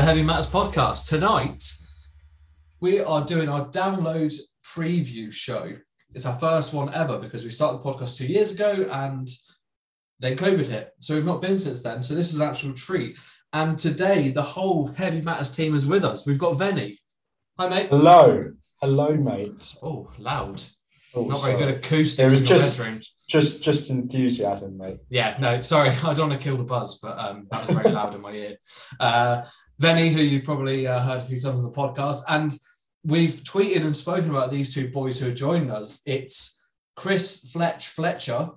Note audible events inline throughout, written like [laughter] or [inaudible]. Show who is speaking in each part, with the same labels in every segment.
Speaker 1: the Heavy Matters podcast. Tonight, we are doing our download preview show. It's our first one ever because we started the podcast two years ago and then COVID hit. So we've not been since then. So this is an actual treat. And today, the whole Heavy Matters team is with us. We've got Venny. Hi, mate.
Speaker 2: Hello. Hello, mate.
Speaker 1: Oh, loud.
Speaker 2: Oh,
Speaker 1: Not very good acoustics
Speaker 2: was
Speaker 1: in
Speaker 2: just-
Speaker 1: bedroom.
Speaker 2: Just, just enthusiasm, mate.
Speaker 1: Yeah, no, sorry, [laughs] I don't want to kill the buzz, but um, that was very loud in my ear. Uh, Venny, who you've probably uh, heard a few times on the podcast, and we've tweeted and spoken about these two boys who are joining us. It's Chris Fletch Fletcher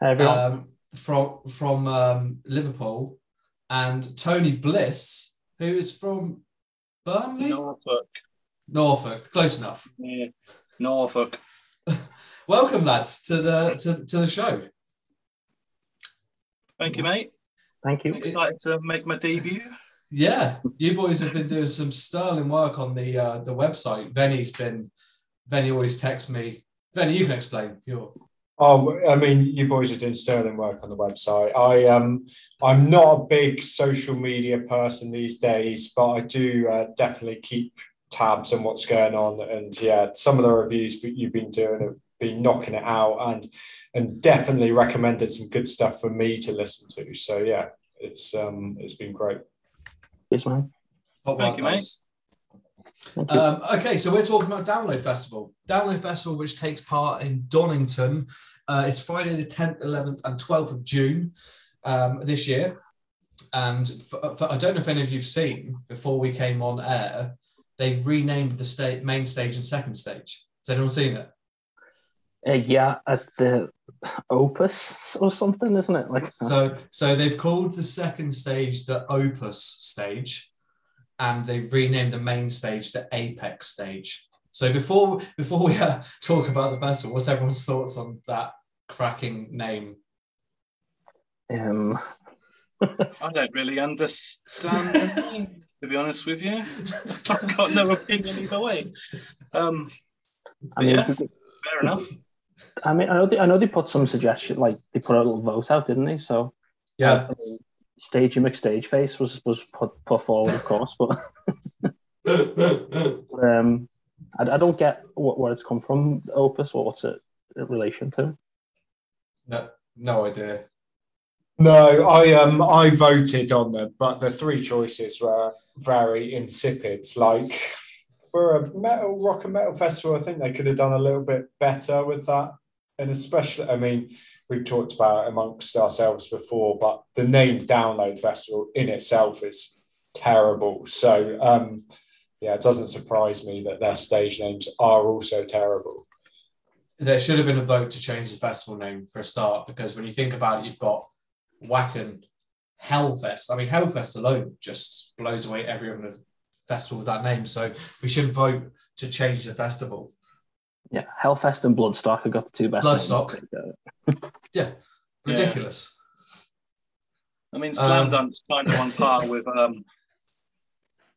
Speaker 3: Hey
Speaker 1: um, from from um, Liverpool, and Tony Bliss, who is from Burnley,
Speaker 4: Norfolk.
Speaker 1: Norfolk. Close enough.
Speaker 4: Yeah. Norfolk. [laughs]
Speaker 1: Welcome, lads, to the to, to the show.
Speaker 4: Thank you, mate.
Speaker 3: Thank you.
Speaker 4: Excited to make my debut.
Speaker 1: Yeah, you boys have been doing some sterling work on the uh, the website. Venny's been. Venny always texts me. Venny, you can explain. Your
Speaker 2: Oh, I mean, you boys are doing sterling work on the website. I um, I'm not a big social media person these days, but I do uh, definitely keep tabs on what's going on. And yeah, some of the reviews you've been doing have been knocking it out, and and definitely recommended some good stuff for me to listen to. So yeah, it's um, it's been great.
Speaker 3: Yes, man.
Speaker 4: Thank
Speaker 1: work,
Speaker 4: you, mate.
Speaker 1: lads.
Speaker 3: Thank you.
Speaker 1: Um, okay, so we're talking about Download Festival. Download Festival, which takes part in Donington, uh, it's Friday the 10th, 11th, and 12th of June um, this year. And for, for, I don't know if any of you've seen before we came on air, they've renamed the state main stage and second stage. Has anyone seen it?
Speaker 3: Uh, yeah, at the Opus or something, isn't it? Like
Speaker 1: So, so they've called the second stage the Opus stage, and they've renamed the main stage the Apex stage. So before before we uh, talk about the festival, what's everyone's thoughts on that cracking name?
Speaker 3: um, [laughs]
Speaker 4: I don't really understand name, to be honest with you. [laughs] I've got no opinion either way. Um,
Speaker 3: I mean,
Speaker 4: Yeah. [laughs] fair enough.
Speaker 3: I mean, I know they, I know they put some suggestion, like they put a little vote out, didn't they? So
Speaker 1: Yeah,
Speaker 3: I mean, Stage Mix Stage Face was was put, put forward, of course, but [laughs] um, I, I don't get what, where it's come from, Opus, or what's it in relation to.
Speaker 1: no, no idea.
Speaker 2: No, I um I voted on them, but the three choices were very insipid. Like for a metal rock and metal festival, I think they could have done a little bit better with that. And especially, I mean, we've talked about amongst ourselves before, but the name Download Festival in itself is terrible. So um yeah, it doesn't surprise me that their stage names are also terrible.
Speaker 1: There should have been a vote to change the festival name for a start, because when you think about it, you've got Wacken Hellfest. I mean, Hellfest alone just blows away every other festival with that name. So we should vote to change the festival.
Speaker 3: Yeah, Hellfest and Bloodstock have got the two best. names.
Speaker 1: Bloodstock. [laughs] Yeah, ridiculous.
Speaker 4: I mean, Slam
Speaker 1: Um,
Speaker 4: Dunk's kind of on par [laughs] with um,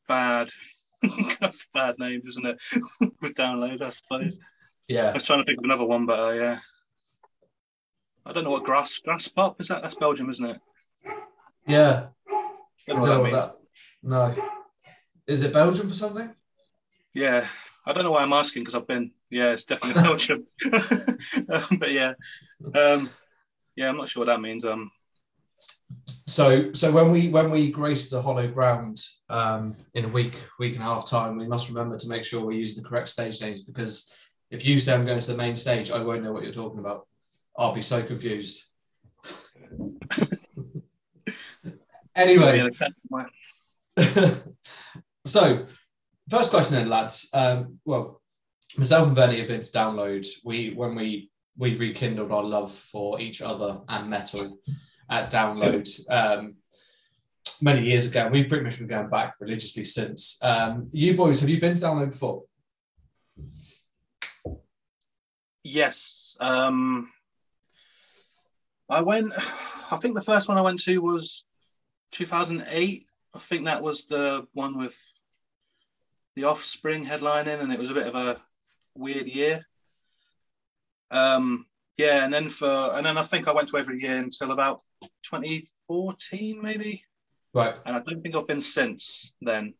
Speaker 4: bad, [laughs] bad names, isn't it? with Download, I suppose.
Speaker 1: Yeah.
Speaker 4: I was trying to think of another one, but uh, yeah. I don't know what grass Graspop is that. That's Belgium, isn't it?
Speaker 1: yeah. I
Speaker 4: Don't
Speaker 1: don't
Speaker 4: know
Speaker 1: know
Speaker 4: what
Speaker 1: what
Speaker 4: that means.
Speaker 1: that. No, is it Belgium for something?
Speaker 4: Yeah, I don't know why I'm asking because I've been. Yeah, it's definitely [laughs] Belgium. [laughs] um, but yeah, um, yeah, I'm not sure what that means. Um,
Speaker 1: So, so when we when we grace the hollow ground um, in a week, week and a half time, we must remember to make sure we're using the correct stage names because if you say I'm going to the main stage, I won't know what you're talking about. I'll be so confused. [laughs] anyway,
Speaker 4: yeah, that's my-
Speaker 1: so first question then, lads. Um, well, myself and Benny have been to download. We when we we rekindled our love for each other and metal at download um, many years ago. We've pretty much been going back religiously since. Um, you boys, have you been to download before?
Speaker 4: Yes. Um, I went. I think the first one I went to was 2008. I think that was the one with the Offspring headlining, and it was a bit of a weird year. Um, yeah, and then for and then I think I went to every year until about 2014, maybe.
Speaker 1: Right.
Speaker 4: and I don't think I've been since then.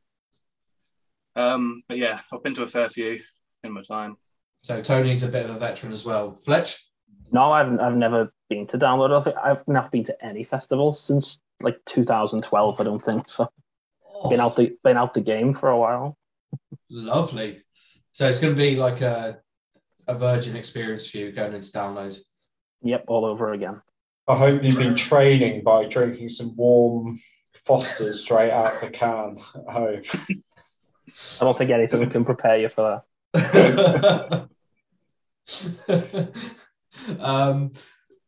Speaker 4: Um, but yeah, I've been to a fair few in my time.
Speaker 1: So Tony's a bit of a veteran as well. Fletch?
Speaker 3: No, I've I've never been to download. I think I've not been to any festival since like 2012. I don't think so.
Speaker 1: Oh,
Speaker 3: Been out the been out the game for a while.
Speaker 1: Lovely. So it's going to be like a, a virgin experience for you going into download.
Speaker 3: Yep, all over again.
Speaker 2: I hope you've been training by drinking some warm Fosters straight out the can at home.
Speaker 3: I don't think anything can prepare you for that. [laughs]
Speaker 1: um,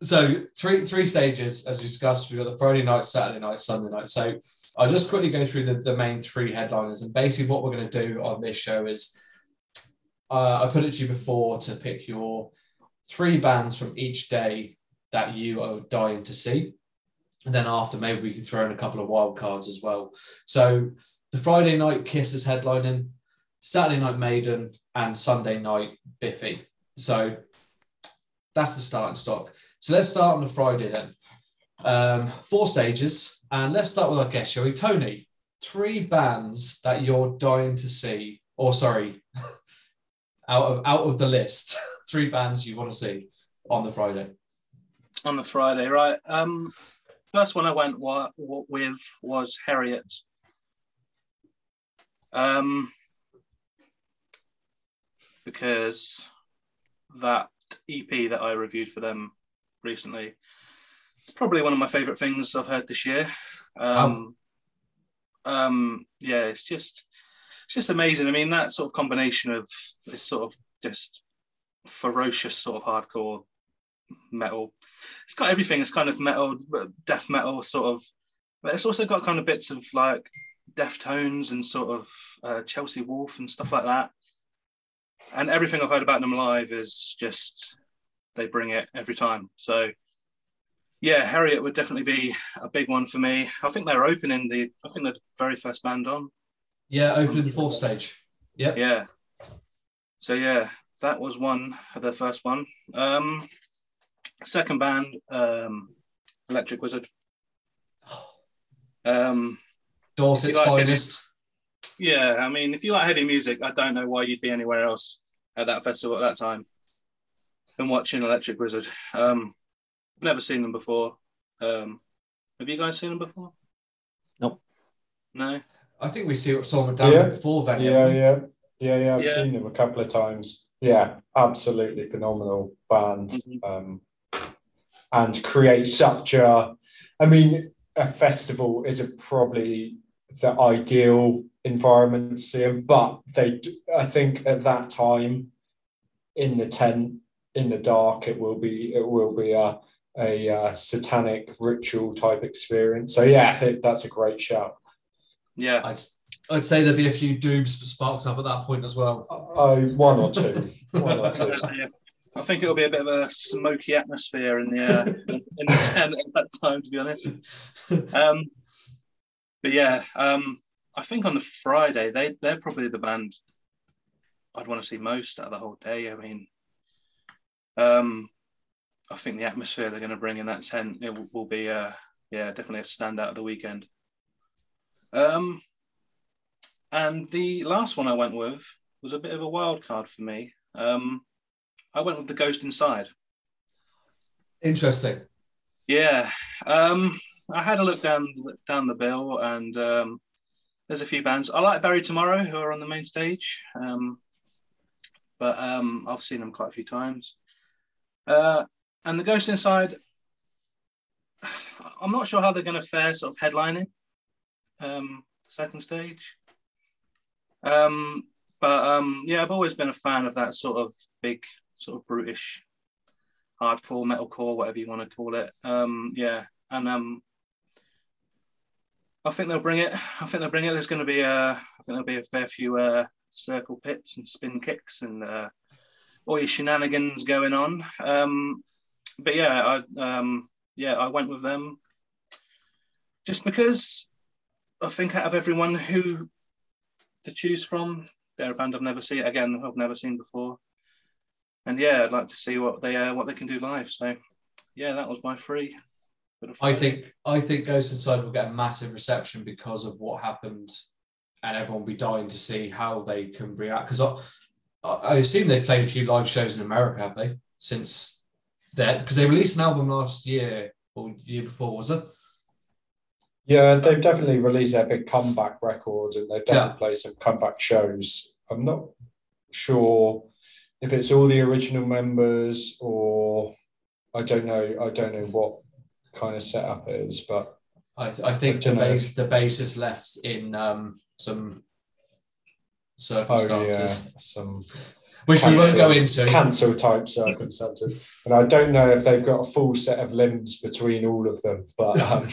Speaker 1: so three three stages as we discussed. We've got the Friday night, Saturday night, Sunday night. So I'll just quickly go through the, the main three headliners. And basically what we're going to do on this show is uh, I put it to you before to pick your three bands from each day that you are dying to see. And then after, maybe we can throw in a couple of wild cards as well. So the Friday night Kiss is headlining, Saturday night Maiden, and Sunday night Biffy. So that's the starting stock. So let's start on the Friday then. Um, four stages, and let's start with our guest, shall we? Tony, three bands that you're dying to see, or sorry, [laughs] out of out of the list, [laughs] three bands you want to see on the Friday.
Speaker 4: on the Friday, right? Um, first one I went wa- wa- with was Heriot. Um, because that EP that I reviewed for them recently, it's probably one of my favorite things I've heard this year. Um, um, yeah, it's just it's just amazing. I mean, that sort of combination of this sort of just ferocious sort of hardcore metal. It's got everything. It's kind of metal, death metal sort of. But it's also got kind of bits of like Deftones and sort of uh, Chelsea Wolfe and stuff like that. And everything I've heard about them live is just they bring it every time. So yeah, Heriot would definitely be a big one for me. I think they're opening the. I think the very first band on.
Speaker 1: Yeah, opening the fourth stage. Yeah.
Speaker 4: Yeah. So yeah, that was one, of the first one. Um, second band, um, Electric Wizard. Um,
Speaker 1: Dorset's
Speaker 4: like
Speaker 1: finest.
Speaker 4: yeah, I mean, if you like heavy music, I don't know why you'd be anywhere else at that festival at that time than watching Electric Wizard. Um, never seen them before. Um, have you guys seen them before?
Speaker 3: Nope.
Speaker 4: No.
Speaker 1: I think we see saw them down
Speaker 2: Yeah.
Speaker 1: before then.
Speaker 2: Yeah, yeah, yeah, yeah. I've
Speaker 4: Yeah.
Speaker 2: seen them a couple of times. Yeah, absolutely phenomenal band.
Speaker 4: Mhm.
Speaker 2: Um, and create such a, I mean, a festival is a, probably the ideal environment to see them, but they, I think at that time, in the tent, in the dark, it will be, it will be a, a uh, satanic ritual type experience. So yeah, I think that's a great shout.
Speaker 4: Yeah.
Speaker 1: I'd, I'd say there'd be a few doobs sparks up at that point as well.
Speaker 2: Oh, one or two, [laughs] one or two.
Speaker 4: Yeah. I think it'll be a bit of a smoky atmosphere in the uh, in the tent at that time, to be honest. Um, but yeah, um, I think on the Friday they they're probably the band I'd want to see most out of the whole day. I mean, um, I think the atmosphere they're going to bring in that tent it will, will be uh, yeah definitely a standout of the weekend. Um, and the last one I went with was a bit of a wild card for me. Um, I went with the Ghost Inside.
Speaker 1: Interesting.
Speaker 4: Yeah, um, I had a look down down the bill, and um, there's a few bands. I like Bury Tomorrow, who are on the main stage, um, but um, I've seen them quite a few times. Uh, and the Ghost Inside, I'm not sure how they're going to fare, sort of headlining um, the second stage. Um, but um, yeah, I've always been a fan of that sort of big, sort of brutish hardcore, metalcore, whatever you want to call it. Um, yeah, and um, I think they'll bring it. I think they'll bring it. There's going to be a, I think there'll be a fair few uh, circle pits and spin kicks and uh, all your shenanigans going on. Um, but yeah, I um, yeah I went with them just because I think out of everyone who to choose from, they're a band I've never seen. Again, I've never seen before and yeah, I'd like to see what they uh, what they can do live. So yeah, that was my free.
Speaker 1: I think I think Ghost Inside will get a massive reception because of what happened, and everyone will be dying to see how they can react. Because I, assume they've played a few live shows in America, have they? Since that, because they released an album last year or year before, was it?
Speaker 2: Yeah, they've definitely released their big comeback records and they've definitely played some comeback shows. I'm not sure if it's all the original members or I don't know. I don't know what kind of setup it is, but
Speaker 1: I, th- I think the base the base is left in um, some
Speaker 2: oh yeah,
Speaker 1: circumstances,
Speaker 2: some
Speaker 1: which we won't go into.
Speaker 2: cancel type circumstances. And I don't know if they've got a full set of limbs between all of them, but [laughs] um,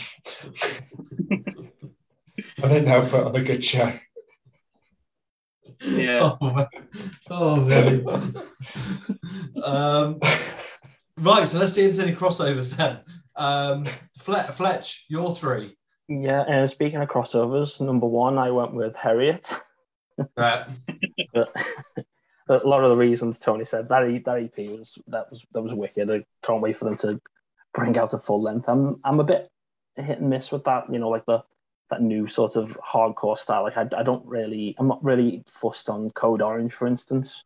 Speaker 2: I think they'll put on a good show.
Speaker 4: Yeah.
Speaker 1: Oh, man. oh really? um, right, so let's see if there's any crossovers then. Um, Fle- Fletch, your three.
Speaker 3: Yeah, uh, speaking of crossovers, number one, I went with Heriot.
Speaker 1: Right.
Speaker 3: but a lot of the reasons Tony said that E- that EP was that was that was wicked. I can't wait for them to bring out a full length. I'm I'm a bit hit and miss with that. You know, like the that new sort of hardcore style. Like I, I don't really I'm not really fussed on Code Orange, for instance.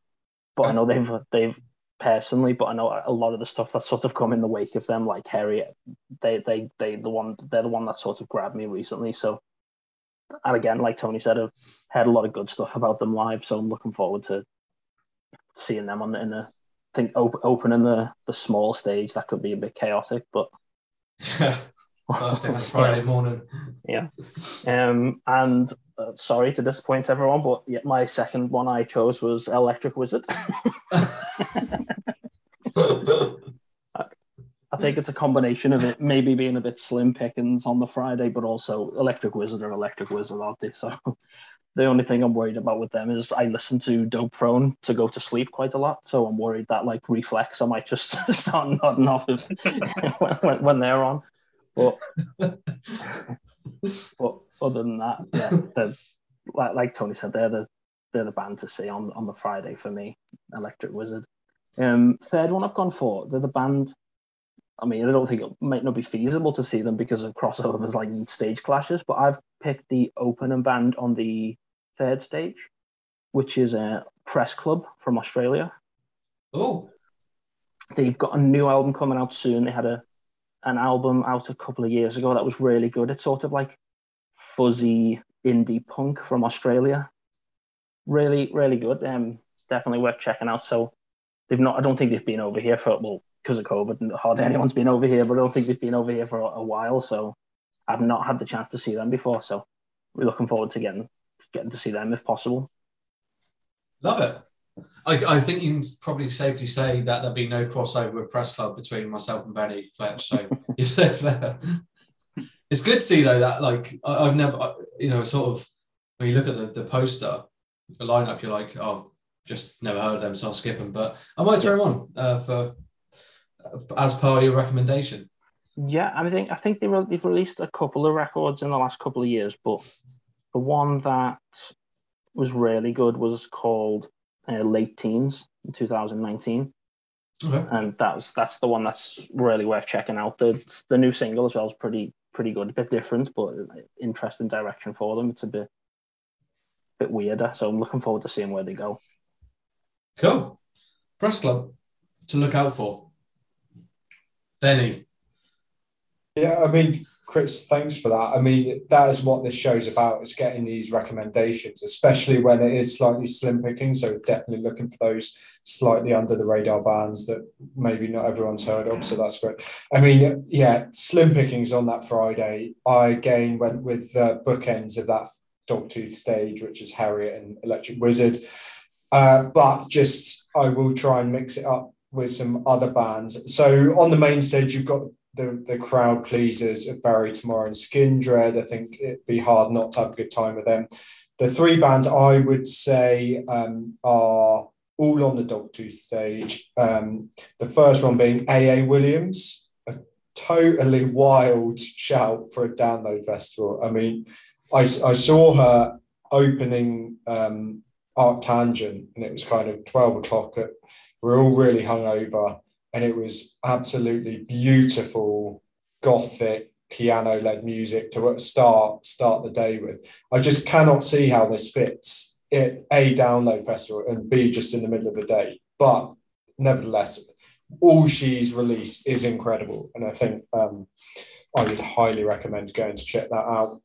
Speaker 3: But I know they've they've personally, but I know a lot of the stuff that's sort of come in the wake of them, like Heriot, they they they the one they're the one that sort of grabbed me recently. So and again, like Tony said, I've heard a lot of good stuff about them live, so I'm looking forward to seeing them on the, in the I think op- opening the the small stage. That could be a bit chaotic, but [laughs]
Speaker 1: First thing on [laughs] Friday morning.
Speaker 3: Yeah, um, and uh, sorry to disappoint everyone, but yeah, my second one I chose was Electric Wizard. [laughs] I think it's a combination of it maybe being a bit slim pickings on the Friday, but also Electric Wizard or Electric Wizard, aren't they? So [laughs] the only thing I'm worried about with them is I listen to Dopethrone to go to sleep quite a lot. So I'm worried that like reflex, I might just [laughs] start nodding off if, [laughs] when, when, they're on. But but other than that, yeah, like, like Tony said, they're the they're the band to see on on the Friday for me. Electric Wizard. Um, third one I've gone for. They're the band. I mean, I don't think it might not be feasible to see them because of crossovers like stage clashes, but I've picked the opening band on the third stage, which is a Press Club from Australia.
Speaker 1: oh,
Speaker 3: They've got a new album coming out soon. They had a an album out a couple of years ago that was really good. It's sort of like fuzzy indie punk from Australia. Really, really good. Um, definitely worth checking out. So they've not. I don't think they've been over here for well because of COVID. And hardly anyone's been over here, but I don't think they've been over here for a, a while. So I've not had the chance to see them before. So we're looking forward to getting getting to see them if possible.
Speaker 1: love it. I, I think you can probably safely say that there'll be no crossover with Press Club between myself and Benny Fletch. So [laughs] it's good to see though that like I, I've never I- you know sort of when you look at the, the poster, the lineup, you're like oh just never heard of them, so I'll skip them. But I might throw them on uh, for as per your recommendation.
Speaker 3: Yeah, I think I think they re- they've released a couple of records in the last couple of years, but the one that was really good was called uh, Late Teens in 2019,
Speaker 1: Okay.
Speaker 3: and that's that's the one that's really worth checking out. The the new single as well is pretty pretty good, a bit different, but interesting direction for them. It's a bit bit weirder, so I'm looking forward to seeing where they go.
Speaker 1: Cool. Press Club to look out for. Benny.
Speaker 2: Yeah, I mean, Chris, thanks for that. I mean, that is what this show's about, is getting these recommendations, especially when it is slightly slim picking. So definitely looking for those slightly under the radar bands that maybe not everyone's heard of. So that's great. I mean, yeah, slim pickings on that Friday. I again went with the bookends of that Dogtooth stage, which is Heriot and Electric Wizard. Uh, but just I will try and mix it up with some other bands. So on the main stage, you've got the, the crowd pleasers of Bury Tomorrow and Skindred. I think it'd be hard not to have a good time with them. The three bands I would say um, are all on the Dogtooth stage. Um, the first one being AA Williams, a totally wild shout for a download festival. I mean, I, I saw her opening um, ArcTanGent, and it was kind of 12 o'clock. At, we we're all really hungover and it was absolutely beautiful gothic piano led music to start start the day with. I just cannot see how this fits it a download festival and b just in the middle of the day. But nevertheless, all she's released is incredible, and I think um, I would highly recommend going to check that out.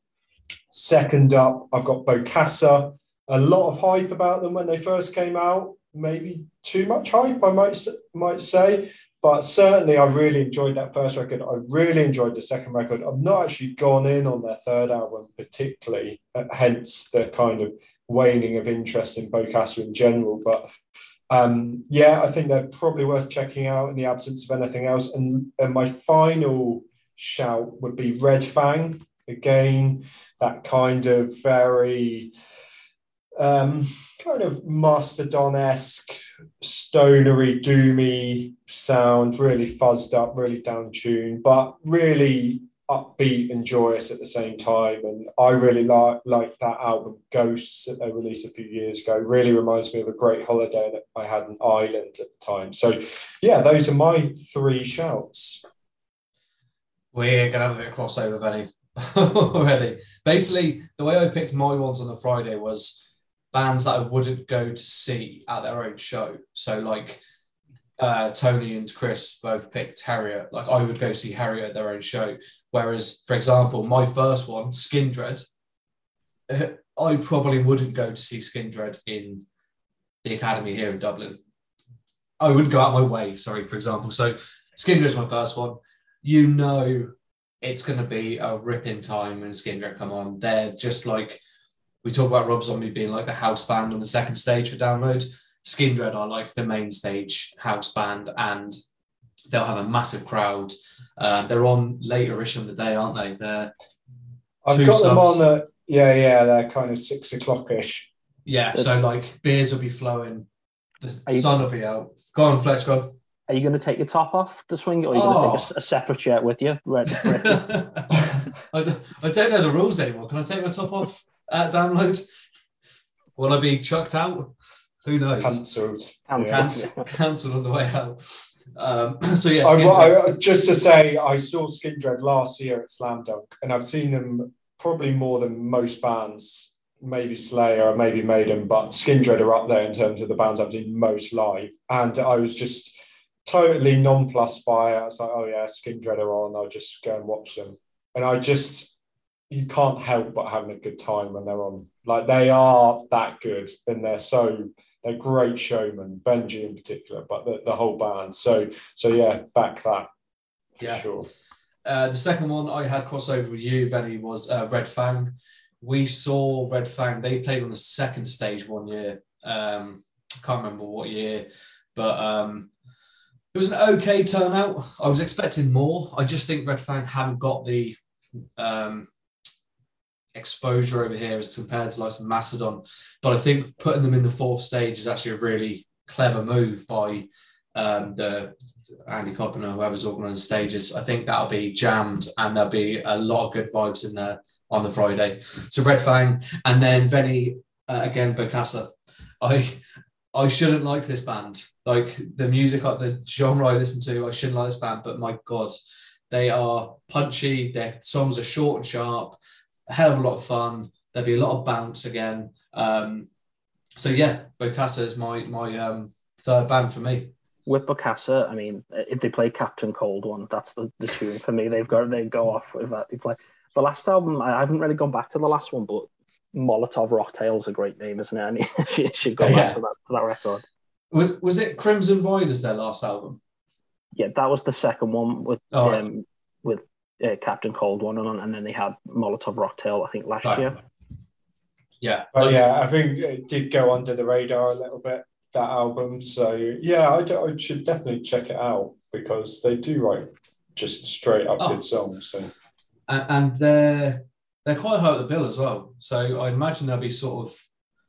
Speaker 2: Second up, I've got Bokassa. A lot of hype about them when they first came out. Maybe too much hype, I might might say. But certainly, I really enjoyed that first record. I really enjoyed the second record. I've not actually gone in on their third album particularly, uh, hence the kind of waning of interest in Bokassa in general. But um, yeah, I think they're probably worth checking out in the absence of anything else. And, and my final shout would be Red Fang. Again, that kind of very um, kind of Mastodon-esque, stonery, doomy sound, really fuzzed up, really down tuned, but really upbeat and joyous at the same time. And I really like like that album Ghosts that they released a few years ago. Really reminds me of a great holiday that I had in Ireland at the time. So yeah, those are my three shouts.
Speaker 1: We're gonna have a bit of crossover, Venny, [laughs] already. Basically, the way I picked my ones on the Friday was bands that I wouldn't go to see at their own show. So like uh, Tony and Chris both picked Heriot. Like I would go see Heriot at their own show. Whereas, for example, my first one, Skindred, [laughs] I probably wouldn't go to see Skindred in the Academy here in Dublin. I wouldn't go out my way, sorry, for example. So Skindred is my first one. You know it's going to be a ripping time when Skindred come on. They're just like we talk about Rob Zombie being like the house band on the second stage for download. Skin Skindred are like the main stage house band, and they'll have a massive crowd. Uh, they're on later-ish in the day, aren't they? They're
Speaker 2: I've got subs. them on at yeah, yeah. They're kind of six o'clock ish.
Speaker 1: Yeah, so like beers will be flowing, the sun will be out. Go on, Fletch. Go on.
Speaker 3: Are you going to take your top off to swing it, or are you oh. going to take a, a separate shirt with you? [laughs]
Speaker 1: I, don't, I don't know the rules anymore. Can I take my top off? [laughs] uh, download? Will I be chucked out? Who knows?
Speaker 2: Cancelled.
Speaker 1: Cancelled, [laughs] Cancelled on the way out. Um, [clears throat] so yeah,
Speaker 2: I, I, just to say, I saw Skindred last year at Slam Dunk, and I've seen them probably more than most bands. Maybe Slayer, maybe Maiden, but Skindred are up there in terms of the bands I've seen most live. And I was just totally nonplussed by it. I was like, oh yeah, Skindred are on. I'll just go and watch them. And I just you can't help but having a good time when they're on. Like they are that good, and they're so they're great showmen. Benji in particular, but the, the whole band. So so yeah, back that.
Speaker 1: yeah,
Speaker 2: sure.
Speaker 1: Uh, the second one I had crossover with you, Venny, was uh, Red Fang. We saw Red Fang. They played on the second stage one year. Um, I can't remember what year, but um, it was an okay turnout. I was expecting more. I just think Red Fang haven't got the um, exposure over here as compared to like some Mastodon. But I think putting them in the fourth stage is actually a really clever move by um, the Andy Copping or whoever's organising stages. I think that'll be jammed and there'll be a lot of good vibes in there on the Friday. So Red Fang and then Venny uh, again Bokassa. I I shouldn't like this band. Like the music, the genre I listen to, I shouldn't like this band. But my God, they are punchy. Their songs are short and sharp a hell of a lot of fun. There'll be a lot of bounce again. Um, so yeah, Bokassa is my my um, third band for me.
Speaker 3: With Bokassa, I mean, if they play Captain Cold One, that's the, the tune for me. They've got they go off with that. They play the last album. I haven't really gone back to the last one, but Molotov Rocktail is a great name, isn't it? And [laughs] you should go yeah. back to that, to that record.
Speaker 1: Was, was it Crimson Void as their last album?
Speaker 3: Yeah, that was the second one with oh, um, uh, Captain Cold One on, and then they had Molotov Rocktail, I think, last right. year.
Speaker 1: Yeah,
Speaker 2: but yeah, I think it did go under the radar a little bit that album. So yeah, I, I should definitely check it out because they do write just straight up oh. good songs. So.
Speaker 1: And they're they're quite high at the bill as well. So I imagine they'll be sort of.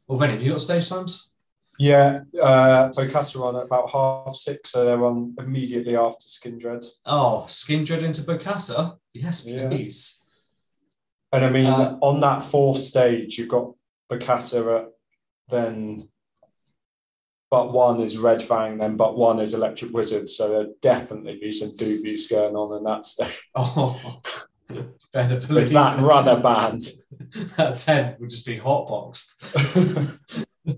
Speaker 1: Well, Venny, have you got stage times?
Speaker 2: Yeah, uh, Bokassa on at about half six, so they're on immediately after Skin Skindred.
Speaker 1: Oh, Skin Skindred into Bokassa? Yes, please.
Speaker 2: Yeah. And I mean, uh, on that fourth stage, you've got Bokassa at then but one is Red Fang, then but one is Electric Wizard. So there'll definitely be some doobies going on in that stage. [laughs]
Speaker 1: Oh, better
Speaker 2: With
Speaker 1: believe
Speaker 2: that
Speaker 1: it.
Speaker 2: runner band. [laughs]
Speaker 1: that tent would just be hotboxed. [laughs]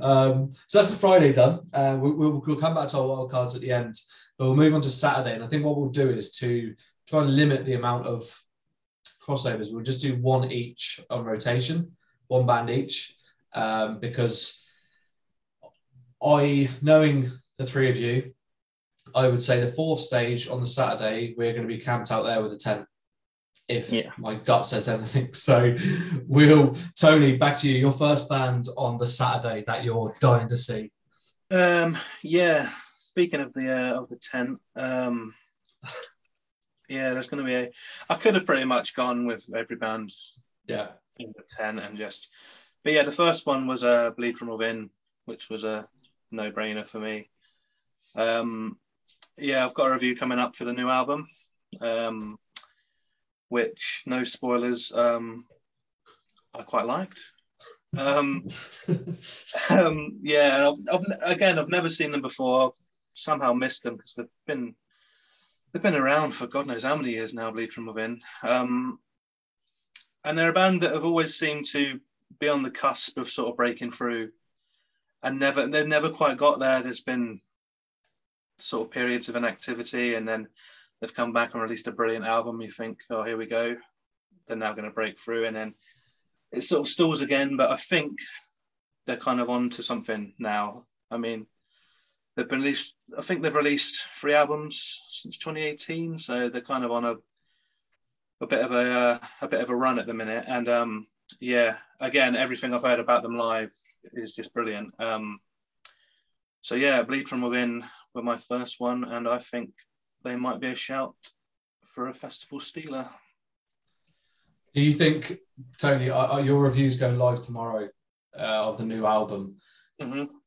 Speaker 1: um, so that's the Friday done. Uh, we, we'll, we'll come back to our wild cards at the end, but we'll move on to Saturday. And I think what we'll do is to try and limit the amount of crossovers. We'll just do one each on rotation, one band each, um, because I, knowing the three of you, I would say the fourth stage on the Saturday, we're going to be camped out there with a tent. If
Speaker 3: Yeah.
Speaker 1: my gut says anything. [laughs] So we'll, Tony, back to you. Your first band on the Saturday that you're dying to see.
Speaker 4: Um, yeah. Speaking of the uh, of the tent, um, yeah, there's going to be a. I could have pretty much gone with every band
Speaker 1: Yeah.
Speaker 4: in the tent and just, but yeah, the first one was a uh, Bleed from Within, which was a no brainer for me. Um, yeah, I've got a review coming up for the new album, um, which no spoilers. Um, I quite liked. Um, [laughs] um, yeah, I've, I've, again, I've never seen them before. I've somehow missed them because they've been they've been around for God knows how many years now. Bleed from Within, um, and they're a band that have always seemed to be on the cusp of sort of breaking through, and never they've never quite got there. There's been sort of periods of inactivity, and then they've come back and released a brilliant album. You think, oh, here we go. They're now going to break through, and then it sort of stalls again. But I think they're kind of on to something now. I mean, they've been released. I think they've released three albums since 2018, so they're kind of on a a bit of a uh, a bit of a run at the minute. And um, yeah, again, everything I've heard about them live is just brilliant. Um, so yeah, Bleed from Within were my first one, and I think they might be a shout for a festival stealer.
Speaker 1: Do you think, Tony, are, are your reviews going live tomorrow uh, of the new album?
Speaker 4: hmm
Speaker 1: for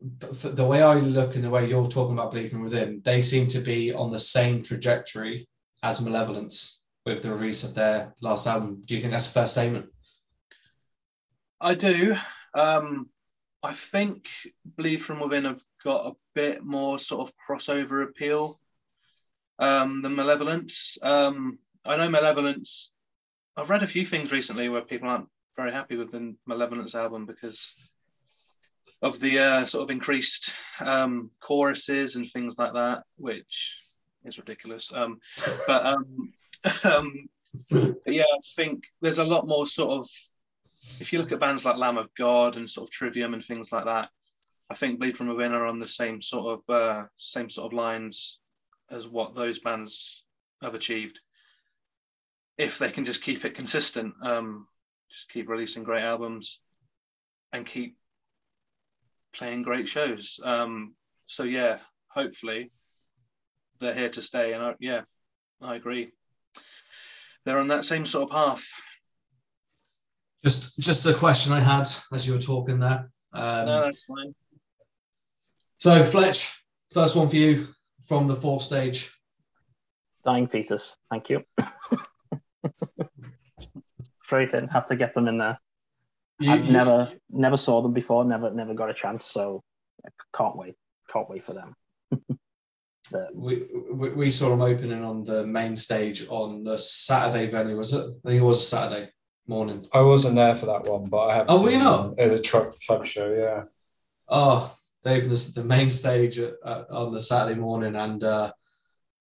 Speaker 1: the way I look and the way you're talking about from Within, they seem to be on the same trajectory as Malevolence with the release of their last album. Do you think that's a fair statement?
Speaker 4: I do. Um, I think Bleed from Within have got a bit more sort of crossover appeal um, than Malevolence. Um, I know Malevolence. I've read a few things recently where people aren't very happy with the Malevolence album because of the uh, sort of increased um, choruses and things like that, which is ridiculous. Um, but um, [laughs] um, but yeah, I think there's a lot more sort of if you look at bands like Lamb of God and sort of Trivium and things like that, I think Bleed from Within are on the same sort of uh, same sort of lines as what those bands have achieved. If they can just keep it consistent, um, just keep releasing great albums and keep playing great shows. Um, so yeah, hopefully they're here to stay. And I, yeah, I agree. They're on that same sort of path.
Speaker 1: Just, just a question I had as you were talking there. Um,
Speaker 4: no, that's fine.
Speaker 1: So, Fletch, first one for you from the fourth stage.
Speaker 3: Dying fetus. Thank you. Straight in. Had to get them in there.
Speaker 1: You-
Speaker 3: I've
Speaker 1: you-
Speaker 3: never never saw them before. Never never got a chance. So I can't wait. Can't wait for them. [laughs] The-
Speaker 1: we, we, we saw them opening on the main stage on the Saturday venue, was it? I think it was a Saturday morning.
Speaker 2: I wasn't there for that one, but I have.
Speaker 1: Oh, were you
Speaker 2: seen
Speaker 1: not?
Speaker 2: At a truck club show, yeah.
Speaker 1: Oh, they opened the, the main stage at, uh, on the Saturday morning, and uh,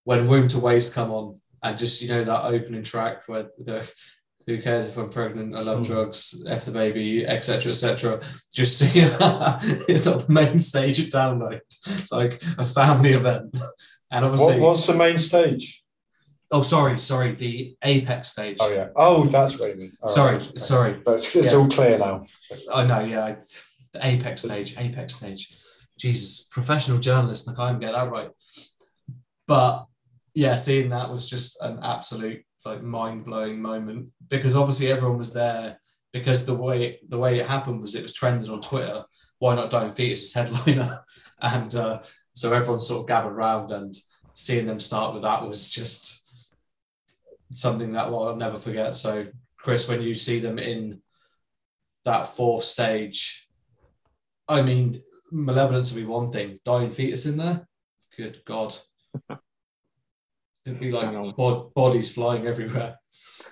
Speaker 1: when Womb to Waste come on, and just you know that opening track where the who cares if I'm pregnant, I love
Speaker 2: Mm.
Speaker 1: drugs, F the baby, etc. etc. Just see [laughs] it's on the main stage at Download, like a family event. And
Speaker 2: What,
Speaker 1: obviously,
Speaker 2: what's the main stage?
Speaker 1: oh, sorry, sorry, the Apex stage.
Speaker 2: Oh, yeah. Oh, that's what you mean. All
Speaker 1: Sorry,
Speaker 2: right.
Speaker 1: sorry.
Speaker 2: But it's,
Speaker 1: Yeah.
Speaker 2: all clear now.
Speaker 1: I know, yeah. I- The apex stage, apex stage. Jesus, professional journalist, I can't get that right. But yeah, seeing that was just an absolute like mind blowing moment because obviously everyone was there because the way the way it happened was it was trending on Twitter. Why not Dying Fetus as headliner? [laughs] And uh, so everyone sort of gathered around and seeing them start with that was just something that well, I'll never forget. So Chris, when you see them in that fourth stage, I mean, Malevolence would be one thing. Dying Fetus in there? Good God. [laughs] It'd be like bod- bodies flying everywhere.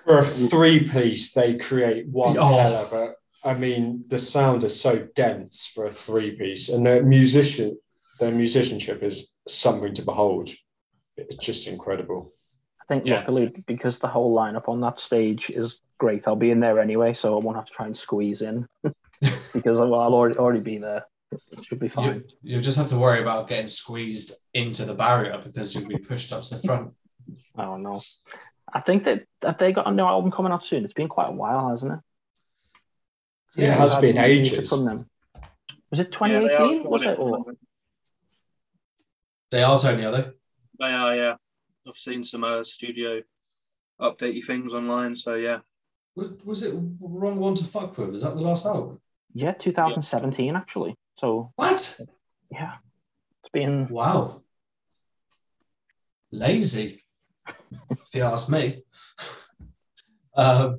Speaker 2: For a three piece, they create one
Speaker 1: Oh.
Speaker 2: hell of a. I mean, the sound is so dense for a three piece, and their musician, their musicianship is something to behold. It's just incredible.
Speaker 3: I think
Speaker 2: Yeah.
Speaker 3: luckily because the whole lineup on that stage is great, I'll be in there anyway, so I won't have to try and squeeze in [laughs] because I'll already already be there. It should be fine.
Speaker 1: You, you just have to worry about getting squeezed into the barrier because you'll be pushed up to the front. [laughs]
Speaker 3: Oh no. I think that have they got a new album coming out soon? It's been quite a while, hasn't it?
Speaker 1: Yeah, it
Speaker 2: has been ages.
Speaker 3: From them. Was it
Speaker 4: Yeah, they are
Speaker 3: 2018? was it? Or
Speaker 1: They are Tony, are they?
Speaker 4: They are, yeah. I've seen some uh, studio updatey things online, so yeah.
Speaker 1: Was, was it wrong one to fuck with? Is that the last album?
Speaker 3: yeah, 2017 actually. So
Speaker 1: What?
Speaker 3: yeah, it's been
Speaker 1: Wow. Lazy, if you ask me. um,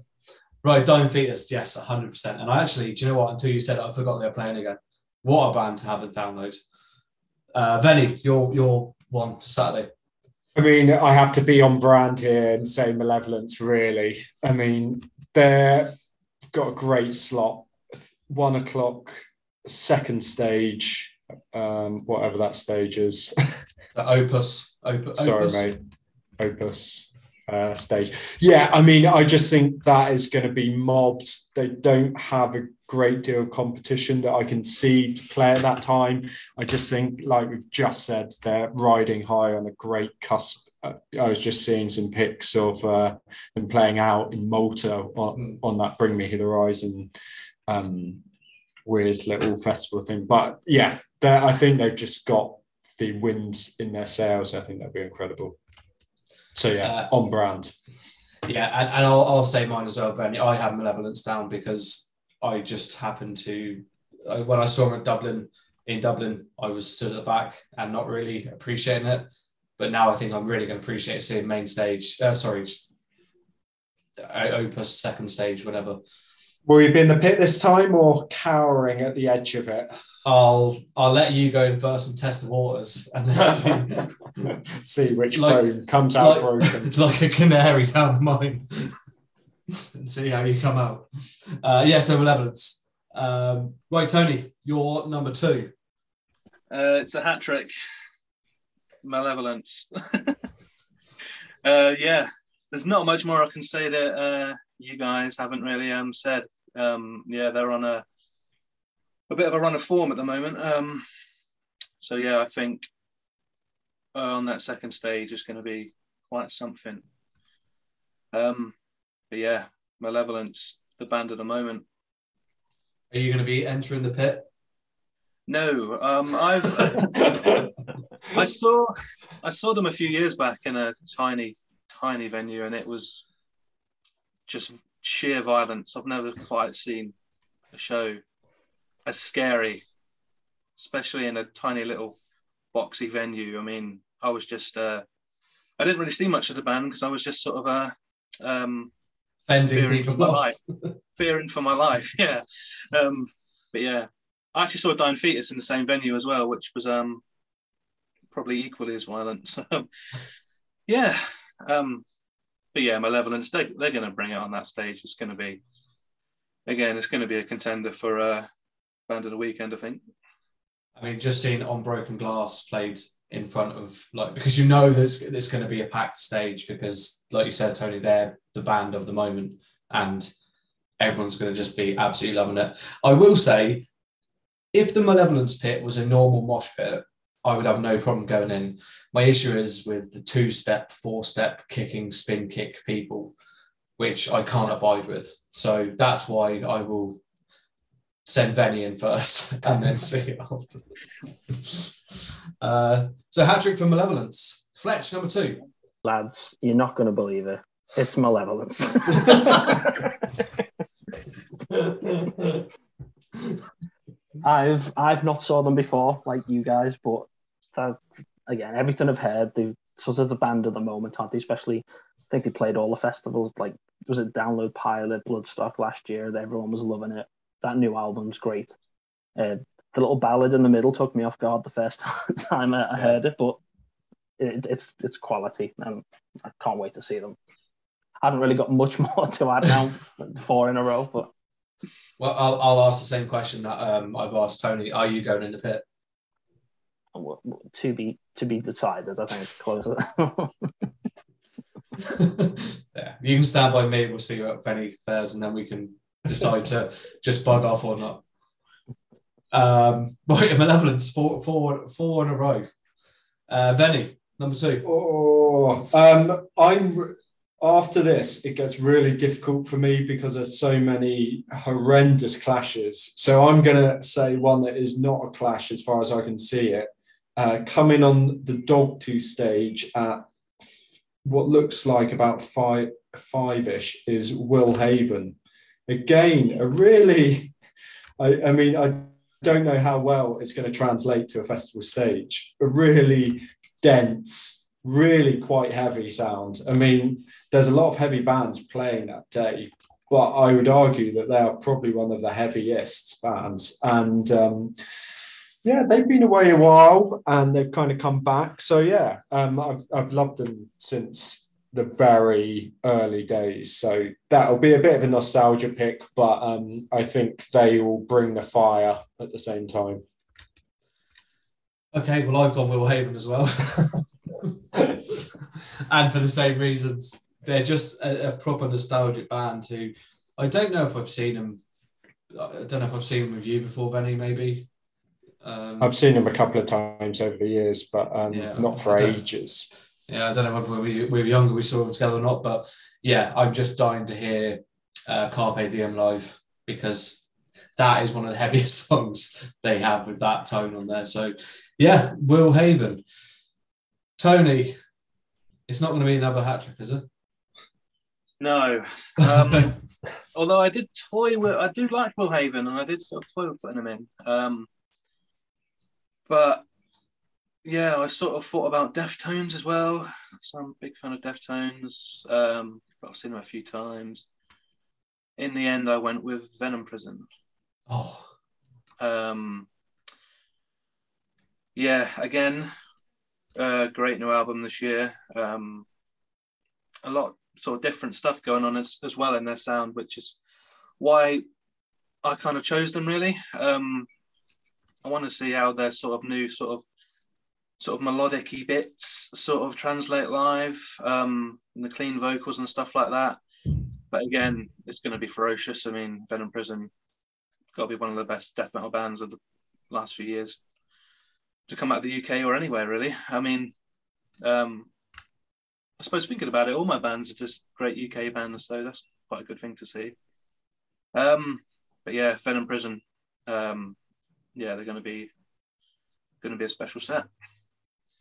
Speaker 1: right, Dying Fetus, yes, 100%. And I actually, do you know what? Until you said it, I forgot they were playing again. What a band to have a download. Uh, Venny, your your one for Saturday.
Speaker 2: I mean, I have to be on brand here and say Malevolence, really. I mean, they've got a great slot. One o'clock, second stage, um, whatever that stage is. [laughs]
Speaker 1: The Opus. Opus.
Speaker 2: Sorry,
Speaker 1: Opus.
Speaker 2: mate. Opus uh, stage. Yeah, I mean, I just think that is going to be mobbed. They don't have a great deal of competition that I can see to play at that time. I just think, like we've just said, they're riding high on a great cusp. Uh, I was just seeing some pics of uh, them playing out in Malta on, on that Bring Me to the Horizon um, weird little festival thing. But yeah, I think they've just got the wind in their sails. I think that'd be incredible. So yeah,
Speaker 1: Uh,
Speaker 2: on brand.
Speaker 1: Yeah, and, and I'll, I'll say mine as well, Benny. I have Malevolence down because I just happened to, I, when I saw him at Dublin, in Dublin, I was stood at the back and not really appreciating it. But now I think I'm really going to appreciate seeing main stage, uh, sorry, uh, Opus second stage, whatever.
Speaker 2: Will you be in the pit this time or cowering at the edge of it?
Speaker 1: I'll I'll let you go in first and test the waters, and then see, [laughs]
Speaker 2: See which
Speaker 1: Like-
Speaker 2: bone comes out
Speaker 1: like,
Speaker 2: broken. [laughs]
Speaker 1: like a canary down the mine, [laughs] and see how you come out. Uh, yeah, so Malevolence. Um, right, Tony, you're number two.
Speaker 4: Uh, it's a hat trick. Malevolence. uh, yeah, there's not much more I can say that uh, you guys haven't really um, said. Um, yeah, they're on a a bit of a run of form at the moment. Um, so yeah, I think uh, on that second stage is going to be quite something. Um, but yeah, Malevolence, the band at the moment.
Speaker 1: Are you going to be entering the pit?
Speaker 4: No, um, I've [laughs] I saw I saw them a few years back in a tiny tiny venue, and it was just sheer violence. I've never quite seen a show as scary, especially in a tiny little boxy venue. I mean, I was just uh, I didn't really see much of the band because I was just sort of uh, um,
Speaker 1: Fending
Speaker 4: fearing for my life, fearing for my life. [laughs] Yeah, um, but yeah, I actually saw Dying Fetus in the same venue as well, which was um, probably equally as violent. [laughs] So yeah, um, but yeah, Malevolence they they're going to bring it on that stage. It's going to be again, it's going to be a contender for uh, band of the weekend, I think.
Speaker 1: I mean, just seeing On Broken Glass played in front of like because you know there's there's going to be a packed stage because, like you said, Tony, they're the band of the moment, and everyone's going to just be absolutely loving it. I will say, if the Malevolence pit was a normal mosh pit, I would have no problem going in. My issue is with the two-step, four-step kicking, spin kick people, which I can't abide with. So that's why I will send Venny in first [laughs] and then see after. Uh, so hat trick for Malevolence. Fletch, number two.
Speaker 3: lads, you're not going to believe it. It's Malevolence. [laughs] I've I've not saw them before, like you guys, but that, again, everything I've heard, they've sort of the band at the moment, aren't they? Especially, I think they played all the festivals. Like, was it Download Pilot, Bloodstock last year? That everyone was loving it. That new album's great. Uh, the little ballad in the middle took me off guard the first [laughs] time I, I heard it, but it, it's it's quality, and I can't wait to see them. I haven't really got much [laughs] more to add now, four in a row, but
Speaker 1: Well, I'll, I'll ask the same question that um, I've asked Tony. Are you going in the pit?
Speaker 3: W- w- to be to be decided. I think it's closer. [laughs] [laughs]
Speaker 1: yeah, you can stand by me. We'll see what Venny fares, and then we can decide to just bug off or not. Um, [laughs] right, Malevolence, four, four, four in a row. Uh, Venny, number two.
Speaker 2: Oh, um, I'm after this. It gets really difficult for me because there's so many horrendous clashes. So I'm gonna say one that is not a clash as far as I can see it. Uh, coming on the dog two stage at what looks like about five five ish is Will Haven. Again, a really, I, I mean, I don't know how well it's going to translate to a festival stage. A really dense, really quite heavy sound. I mean, there's a lot of heavy bands playing that day, but I would argue that they are probably one of the heaviest bands. And um, yeah, they've been away a while and they've kind of come back. So yeah, um, I've I've loved them since the very early days. So that'll be a bit of a nostalgia pick, but um, I think they will bring the fire at the same time.
Speaker 1: Okay, well, I've gone Will Haven as well. [laughs] and for the same reasons. They're just a, a proper nostalgic band who I don't know if I've seen them. I don't know if I've seen them with you before, Benny, maybe. Um,
Speaker 2: I've seen him a couple of times over the years, but um,
Speaker 1: Yeah,
Speaker 2: not for ages.
Speaker 1: Yeah, I don't know whether we, we were younger we saw them together or not, but yeah, I'm just dying to hear uh, Carpe Diem live because that is one of the [laughs] heaviest songs they have with that tone on there. So yeah, Will Haven. Tony, it's not going to be another hat trick, is it?
Speaker 4: No. Um, [laughs] although I did toy with, I do like Will Haven, and I did sort of toy with putting him in. Um, but yeah, I sort of thought about Deftones as well. So I'm a big fan of Deftones. Um, I've seen them a few times. In the end, I went with Venom Prison.
Speaker 1: Oh,
Speaker 4: Um, yeah, again, uh, great new album this year. Um, a lot sort of different stuff going on as, as well in their sound, which is why I kind of chose them really. Um, I want to see how their sort of new sort of sort of melodic bits sort of translate live, um, the clean vocals and stuff like that. But again, it's going to be ferocious. I mean, Venom Prison got to be one of the best death metal bands of the last few years to come out of the UK or anywhere really. I mean, um, I suppose thinking about it, all my bands are just great UK bands, so that's quite a good thing to see. Um, but yeah, Venom Prison, um, yeah, they're going to be going to be a special set.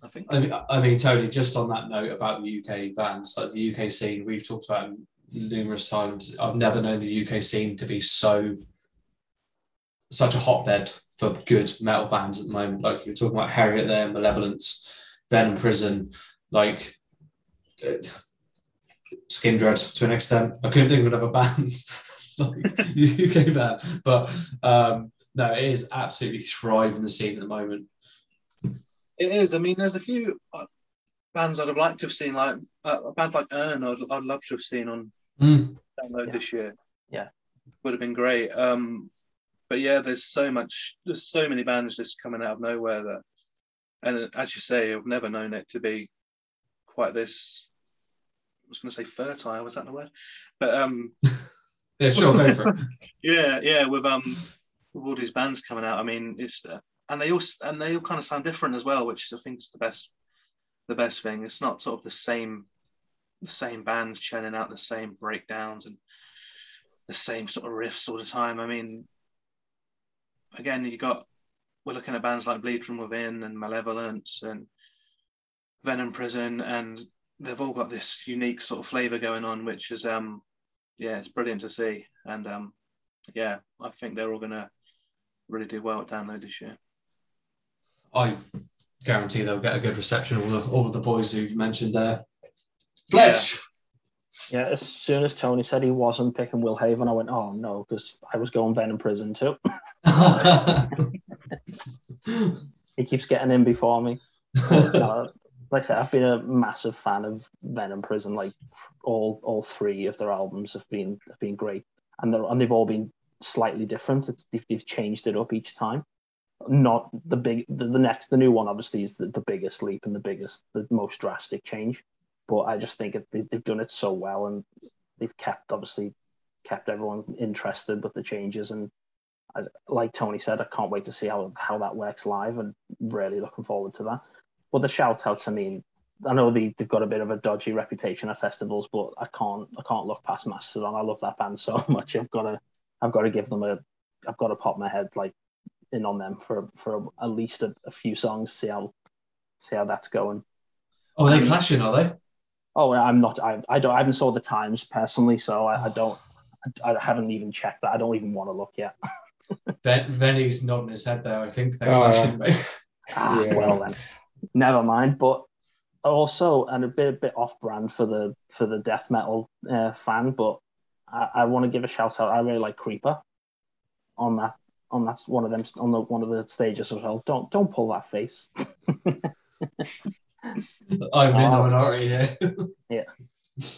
Speaker 4: I think.
Speaker 1: I mean, I mean, Tony, just on that note about the UK bands, like the UK scene, we've talked about numerous times. I've never known the UK scene to be so such a hotbed for good metal bands at the moment. Like you're talking about Heriot there, Malevolence, Venom Prison, like uh, Skindred to an extent. I couldn't think of another [laughs] band like UK band, but um, no, it is absolutely thriving the scene at the moment.
Speaker 4: It is. I mean, there's a few uh, bands I'd have liked to have seen, like uh, a band like Urne. I'd, I'd love to have seen on
Speaker 1: Mm.
Speaker 4: download
Speaker 3: Yeah.
Speaker 4: this year.
Speaker 3: Yeah.
Speaker 4: would have been great. Um, but yeah, there's so much. There's so many bands just coming out of nowhere that, and as you say, I've never known it to be quite this. I was going to say fertile. Was that the word? But um, [laughs]
Speaker 1: Yeah, sure, go for it. [laughs]
Speaker 4: yeah, yeah, with um, with all these bands coming out. I mean, it's uh, and they all and they all kind of sound different as well, which I think is the best, the best thing. It's not sort of the same, the same bands churning out the same breakdowns and the same sort of riffs all the time. I mean, again, you got we're looking at bands like Bleed from Within and Malevolence and Venom Prison, and they've all got this unique sort of flavor going on, which is um, yeah, it's brilliant to see. And um, yeah, I think they're all gonna really do well at download this year.
Speaker 1: I guarantee they'll get a good reception. All the all of the boys who you mentioned there. Fletch.
Speaker 3: Yeah, as soon as Tony said he wasn't picking Will Haven, I went, oh no, because I was going Venom Prison too. [laughs] he keeps getting in before me. No, [laughs] like I said, I've been a massive fan of Venom Prison. Like all all three of their albums have been have been great, and they're and they've all been slightly different. They've, they've changed it up each time. Not the big the, the next the new one obviously is the, the biggest leap and the biggest the most drastic change. But I just think it, they, they've done it so well, and they've kept obviously kept everyone interested with the changes and I, like Tony said, I can't wait to see how, how that works live and really looking forward to that. But the shout out to me, I know they, they've got a bit of a dodgy reputation at festivals, but I can't I can't look past Mastodon. I love that band so [laughs] much. I've got to I've got to give them a I've got to pop my head like in on them for for at least a, a few songs. See how see how that's going.
Speaker 1: Oh, are they clashing? Are they?
Speaker 3: Oh, I'm not. I, I don't. I haven't saw the times personally, so I, I don't. I, I haven't even checked that. I don't even want to look yet. [laughs]
Speaker 1: Ven- Venny's nodding his head there. I think they're
Speaker 2: Oh,
Speaker 1: clashing. mate. [laughs]
Speaker 3: Ah,
Speaker 2: Yeah.
Speaker 3: well then, never mind. But also, and a bit a bit off brand for the for the death metal uh, fan, but I, I want to give a shout out. I really like Creeper on that on that one of them on the one of the stages as well. Don't don't pull that face. [laughs]
Speaker 1: I'm in the minority here.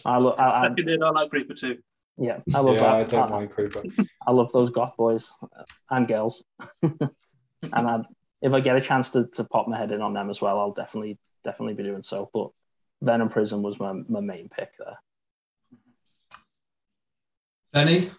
Speaker 3: I love I, I,
Speaker 4: Seconded, I like Creeper too.
Speaker 3: yeah, I love
Speaker 2: yeah, I
Speaker 3: that.
Speaker 2: don't
Speaker 3: I,
Speaker 2: mind Creeper. [laughs]
Speaker 3: I love those goth boys and girls. [laughs] and I, if I get a chance to, to pop my head in on them as well, I'll definitely definitely be doing so. But Venom Prison was my, my main pick there.
Speaker 1: Venny?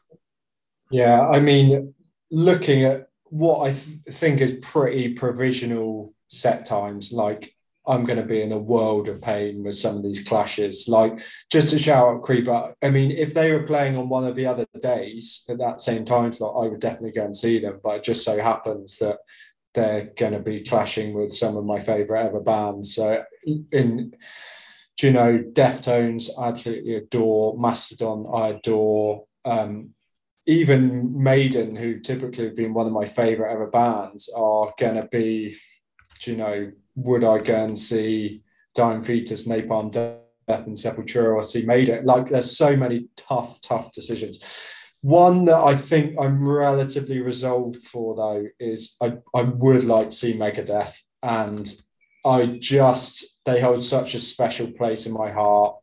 Speaker 2: Yeah, I mean, looking at what I th- think is pretty provisional set times, like I'm going to be in a world of pain with some of these clashes. Like, just to shout out Creeper, I mean, if they were playing on one of the other days at that same time slot, I would definitely go and see them. But it just so happens that they're going to be clashing with some of my favorite ever bands. So, in do you know, Deftones, I absolutely adore. Mastodon, I adore. Um, even Maiden, who typically have been one of my favorite ever bands, are going to be, you know, would I go and see Dying Fetus, Napalm Death, and Sepultura, or see Maiden? Like, there's so many tough, tough decisions. One that I think I'm relatively resolved for, though, is I, I would like to see Megadeth, and I just they hold such a special place in my heart.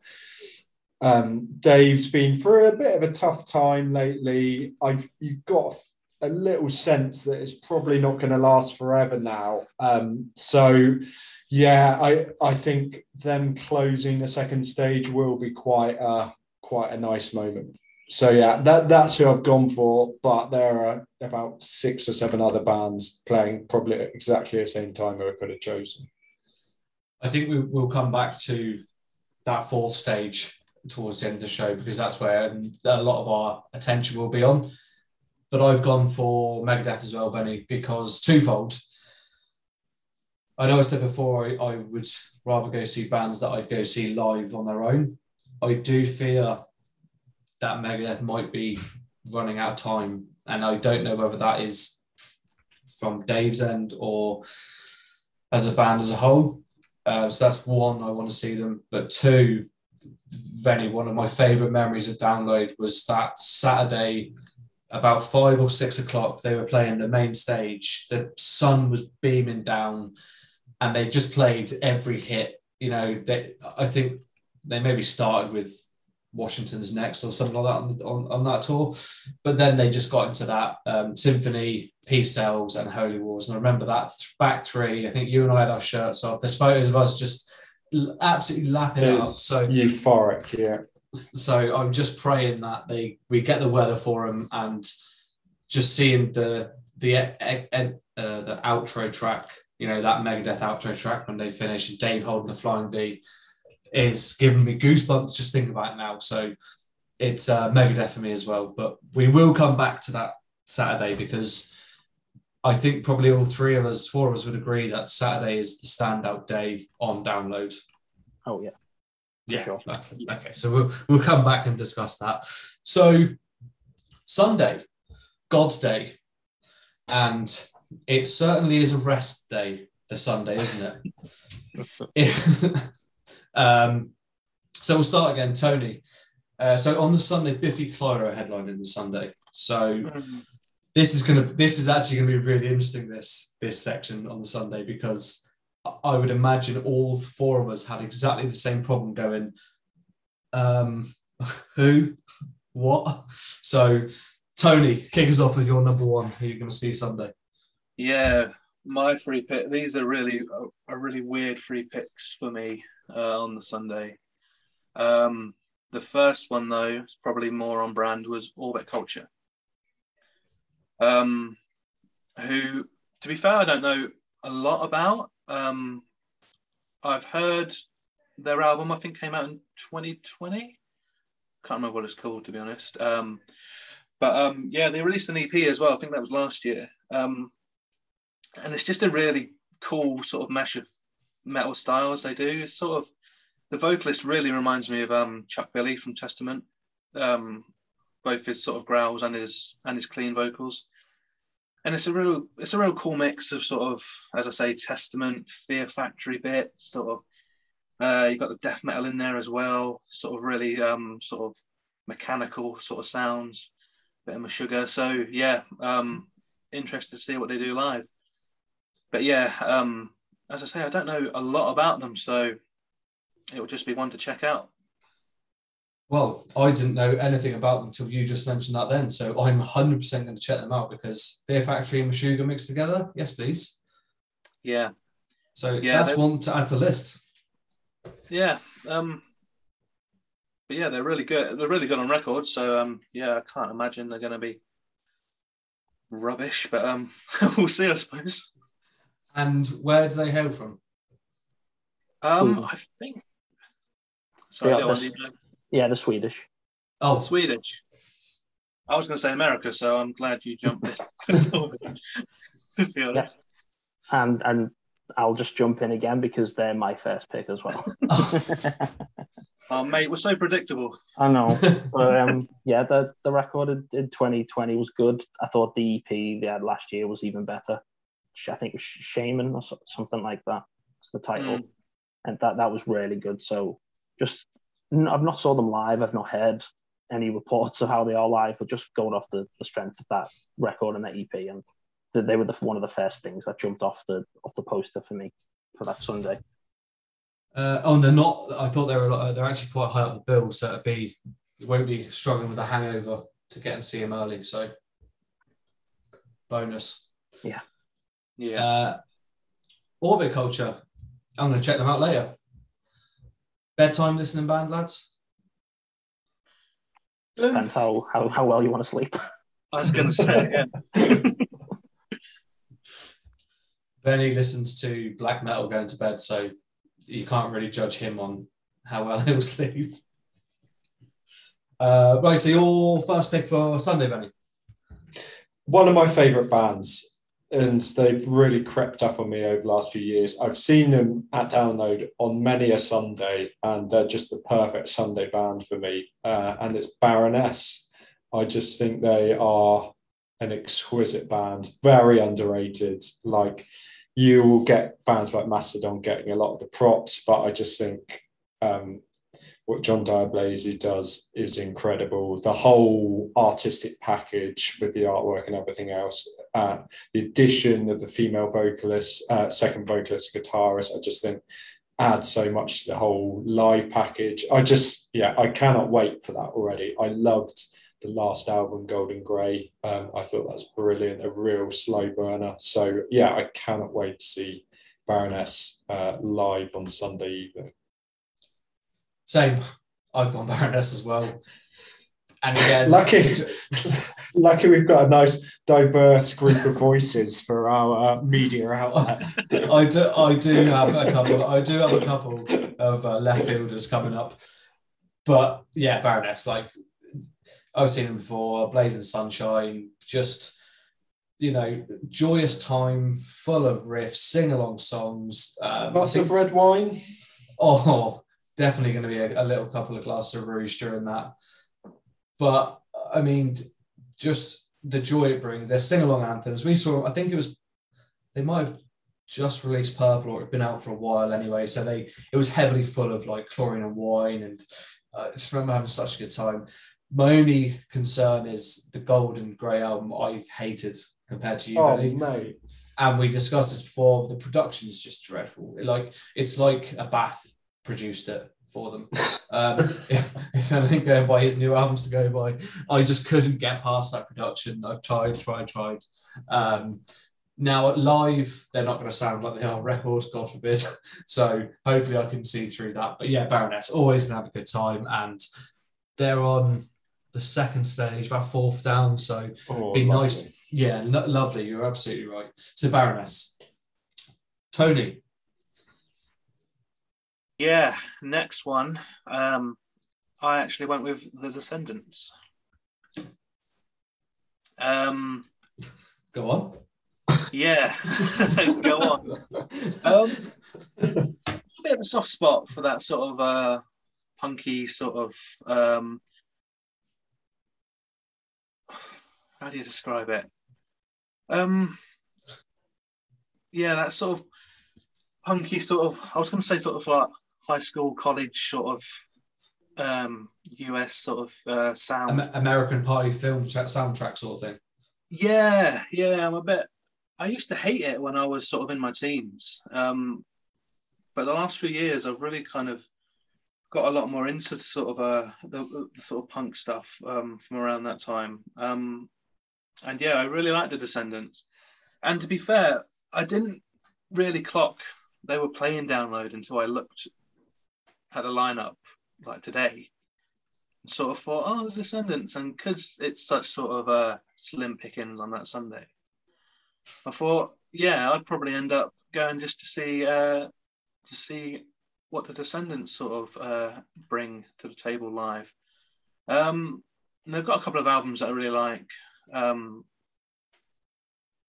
Speaker 2: Um, Dave's been through a bit of a tough time lately. I've you've got a little sense that it's probably not going to last forever now. Um, so yeah, I I think them closing the second stage will be quite a quite a nice moment. So yeah, that that's who I've gone for. But there are about six or seven other bands playing probably at exactly the same time who I could have chosen.
Speaker 1: I think we, we'll come back to that fourth stage towards the end of the show because that's where a lot of our attention will be on. But I've gone for Megadeth as well, Benny, because twofold. I know I said before I, I would rather go see bands that I'd go see live on their own. I do fear that Megadeth might be running out of time, and I don't know whether that is from Dave's end or as a band as a whole. Uh, so that's one, I want to see them. But two, Venny, one of my favourite memories of download was that Saturday, about five or six o'clock, they were playing the main stage. The sun was beaming down, and they just played every hit. You know, they, I think they maybe started with Washington's Next or something like that on, on, on that tour. But then they just got into that um, Symphony, Peace Sells, and Holy Wars. And I remember that th- back three. I think you and I had our shirts off. There's photos of us just absolutely lapping it up. So,
Speaker 2: euphoric, yeah.
Speaker 1: so I'm just praying that they we get the weather for them and just seeing the the uh, the outro track. You know that Megadeth outro track when they finish and Dave holding the flying V is giving me goosebumps just thinking about it now. So it's uh, Megadeth for me as well. But we will come back to that Saturday because I think probably all three of us, four of us, would agree that Saturday is the standout day on download.
Speaker 3: Oh yeah,
Speaker 1: Yeah.
Speaker 3: Sure.
Speaker 1: Okay. okay. So we'll we'll come back and discuss that. So Sunday, God's day, and it certainly is a rest day. The Sunday, isn't it? [laughs] um, so we'll start again, Tony. Uh, so on the Sunday, Biffy Clyro headlining the Sunday. So this is gonna this is actually gonna be really interesting this this section on the Sunday because I would imagine all four of us had exactly the same problem going. Um, [laughs] who, [laughs] what? So, Tony, kick us off with your number one. Who you're to see Sunday?
Speaker 4: Yeah, my free pick. These are really are really weird free picks for me uh, on the Sunday. Um, the first one though, is probably more on brand, was Orbit Culture. Um, who, to be fair, I don't know a lot about. Um, I've heard their album. I think came out in 2020. Can't remember what it's called to be honest. Um, but um, yeah, they released an EP as well. I think that was last year. Um, and it's just a really cool sort of mesh of metal styles they do. It's sort of the vocalist really reminds me of um, Chuck Billy from Testament, um, both his sort of growls and his and his clean vocals. And it's a real it's a real cool mix of sort of as I say Testament, Fear Factory bits, sort of. Uh, you got the death metal in there as well, sort of really um, sort of mechanical sort of sounds, bit of Meshuggah. So yeah, um, interested to see what they do live. But yeah, um, as I say, I don't know a lot about them, so it will just be one to check out.
Speaker 1: Well, I didn't know anything about them until you just mentioned that then. So I'm 100% going to check them out because Fear Factory and Meshuggah mixed together. Yes, please.
Speaker 4: Yeah.
Speaker 1: So yeah, that's one to add to the list.
Speaker 4: Yeah. Um, but yeah, they're really good. They're really good on record. So um, yeah, I can't imagine they're going to be rubbish, but um, [laughs] we'll see, I suppose.
Speaker 1: And where do they hail from?
Speaker 4: Um, I think. Sorry,
Speaker 3: Yeah, that's- Yeah, the Swedish.
Speaker 1: Oh,
Speaker 4: Swedish. I was going to say America, so I'm glad you jumped in. [laughs] to be honest.
Speaker 3: And and I'll just jump in again because they're my first pick as well. [laughs] [laughs]
Speaker 4: Oh, mate, we're so predictable.
Speaker 3: I know. But um, yeah, the the record in, in 2020 was good. I thought the EP they had last year was even better. I think it was Shaman or something like that. It's the title,
Speaker 4: Mm.
Speaker 3: and that that was really good. So just n- I've not saw them live. I've not heard any reports of how they are live, but just going off the, the strength of that record and that EP, and th- they were the, one of the first things that jumped off the off the poster for me for that Sunday.
Speaker 1: uh, oh, and they're not. I thought they were. uh, They're actually quite high up the bill, so it'd be you won't be struggling with a hangover to get and see them early. So bonus.
Speaker 4: Yeah. Yeah.
Speaker 1: Uh, Orbit Culture. I'm going to check them out later. Bedtime listening band, lads.
Speaker 3: Depends how, how how well you want to sleep.
Speaker 4: I was going to say, yeah.
Speaker 1: Benny listens to black metal going to bed, so you can't really judge him on how well [laughs] he'll sleep. Uh, right, so your first pick for Sunday, Benny.
Speaker 2: one of my favorite bands, and they've really crept up on me over the last few years. I've seen them at download on many a Sunday, and they're just the perfect Sunday band for me. Uh, and it's Baroness. I just think they are an exquisite band, very underrated. Like you will get bands like Mastodon getting a lot of the props, but I just think um, what John Dyer Baizley does is incredible. The whole artistic package with the artwork and everything else, uh, the addition of the female vocalist, uh, second vocalist, guitarist, I just think adds so much to the whole live package. I just, yeah, I cannot wait for that already. I loved the last album, Gold and Grey. Um, I thought that's brilliant, a real slow burner. So, yeah, I cannot wait to see Baroness uh, live on Sunday evening.
Speaker 1: Same. I've gone Baroness as well. And again,
Speaker 2: Lucky, [laughs] lucky we've got a nice diverse group of voices for our uh, media outlet. [laughs]
Speaker 1: I do. I do have a couple. I do have a couple of uh, left fielders coming up, but yeah, Baroness. Like I've seen him before. Blazing Sunshine. Just you know, joyous time, full of riffs, sing along songs. Um,
Speaker 2: Lots of red wine.
Speaker 1: Oh, definitely going to be a, a little couple of glasses of rouge during that. But I mean, just the joy it brings. Their sing along anthems. We saw. I think it was. They might have just released Purple, or it'd been out for a while anyway. So they it was heavily full of like chlorine and wine, and uh, I just remember having such a good time. my only concern is the Gold and Grey album I hated compared to you,
Speaker 2: Oh,
Speaker 1: Benny.
Speaker 2: mate.
Speaker 1: and we discussed this before. The production is just dreadful. It, like it's like a bath produced it for them. Um, [laughs] if, if anything going by his new albums to go by, I just couldn't get past that production. I've tried, tried, tried. Um, now at live, they're not going to sound like they are on records, God forbid. [laughs] So hopefully, I can see through that. But yeah, Baroness always gonna have a good time, and they're on the second stage, about fourth down. So
Speaker 2: Oh,
Speaker 1: be
Speaker 2: lovely.
Speaker 1: nice. Yeah, lo- lovely. You're absolutely right. So Baroness, Tony.
Speaker 4: Yeah, next one. Um, I actually went with The Descendents. Um,
Speaker 1: Go on.
Speaker 4: yeah, [laughs] go on. Um, a bit of a soft spot for that sort of uh, punky sort of. Um, how do you describe it? Um, yeah, that sort of punky sort of. I was going to say sort of like high school, college sort of um, US sort of uh, sound.
Speaker 1: American Pie film tra- soundtrack sort of thing.
Speaker 4: Yeah, yeah, I'm a bit. I used to hate it when I was sort of in my teens, um, but the last few years I've really kind of got a lot more into sort of uh, the, the sort of punk stuff um, from around that time. Um, and yeah, I really like the Descendents. And to be fair, I didn't really clock they were playing download until I looked at the lineup like today sort of thought, oh, the Descendents, and because it's such sort of uh, slim pickings on that Sunday, I thought, yeah, I'd probably end up going just to see uh, to see what the Descendents sort of uh, bring to the table live. Um, they've got a couple of albums that I really like. Um,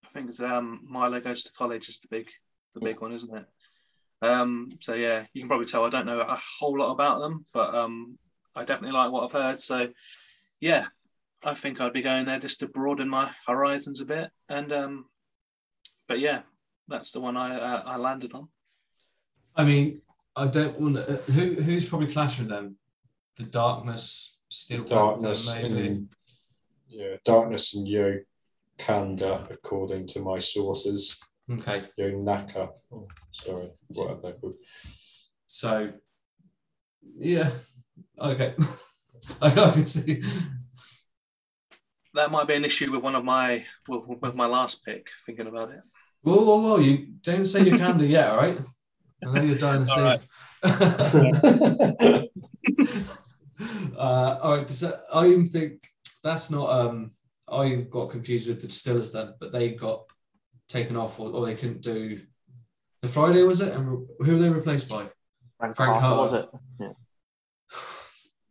Speaker 4: I think it's um, Milo Goes to College is the big the big one, isn't it? Um, so yeah, you can probably tell I don't know a whole lot about them, but um, I definitely like what I've heard. So, yeah, I think I'd be going there just to broaden my horizons a bit. And um, but yeah, that's the one I uh, I landed on.
Speaker 1: I mean, I don't want to. Who who's probably clashing with them? The Darkness, Steel
Speaker 2: darkness
Speaker 1: Panther, maybe.
Speaker 2: and yeah, darkness and Yo Kanda, according to my sources.
Speaker 1: Okay,
Speaker 2: Yonaka. Oh, sorry, whatever they're called.
Speaker 1: so yeah, okay, [laughs] I can see.
Speaker 4: That might be an issue with one of my with, with my last pick. Thinking about it.
Speaker 1: Whoa, whoa, whoa! You don't say you can do yet, all right? I know you're dying to
Speaker 4: All
Speaker 1: see. [laughs] uh, all right, does that, I think that's not. Um, I got confused with the distillers then, but they got taken off, or, or they couldn't do the Friday was it? And who were they replaced by?
Speaker 3: Frank,
Speaker 1: Frank
Speaker 3: Carter, was it? [sighs]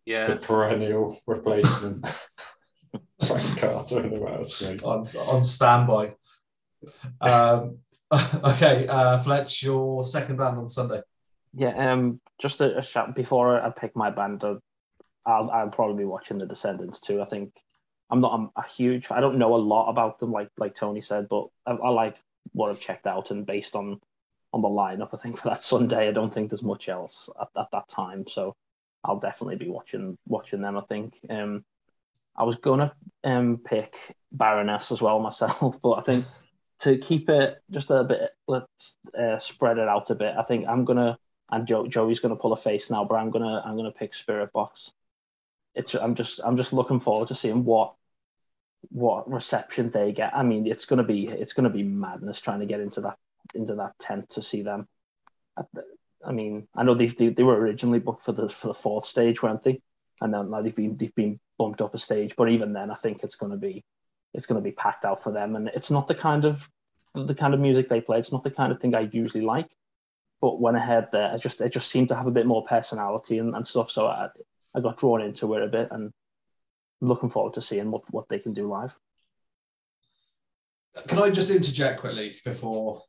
Speaker 3: Yeah.
Speaker 2: the perennial replacement. [laughs] Frank Carter and the Rattlesnakes.
Speaker 1: on on standby. Um, [laughs] okay, uh, Fletch, your second band on Sunday.
Speaker 3: Yeah, um, just a, a shout before I pick my band, uh, I'll I'll probably be watching the Descendents too. I think I'm not I'm a huge. I don't know a lot about them, like like Tony said, but I, I like what I've checked out, and based on on the lineup, I think for that Sunday, I don't think there's much else at, at that time. So I'll definitely be watching watching them. I think. Um, I was gonna um pick Baroness as well myself, [laughs] but I think to keep it just a bit, let's uh, spread it out a bit. I think I'm gonna and Joe, Joey's gonna pull a face now, but I'm gonna I'm gonna pick Spiritbox. It's I'm just I'm just looking forward to seeing what what reception they get. I mean, it's gonna be it's gonna be madness trying to get into that into that tent to see them. The- I mean, I know they they, were originally booked for the for the fourth stage, weren't they? And then like, they've been they've been bumped up a stage, but even then, I think it's gonna be it's gonna be packed out for them, and it's not the kind of the kind of music they play. It's not the kind of thing I usually like. But when I heard that, it just it just seemed to have a bit more personality and, and stuff. So I I got drawn into it a bit, and looking forward to seeing what, what they can do live.
Speaker 1: Can I just interject quickly before?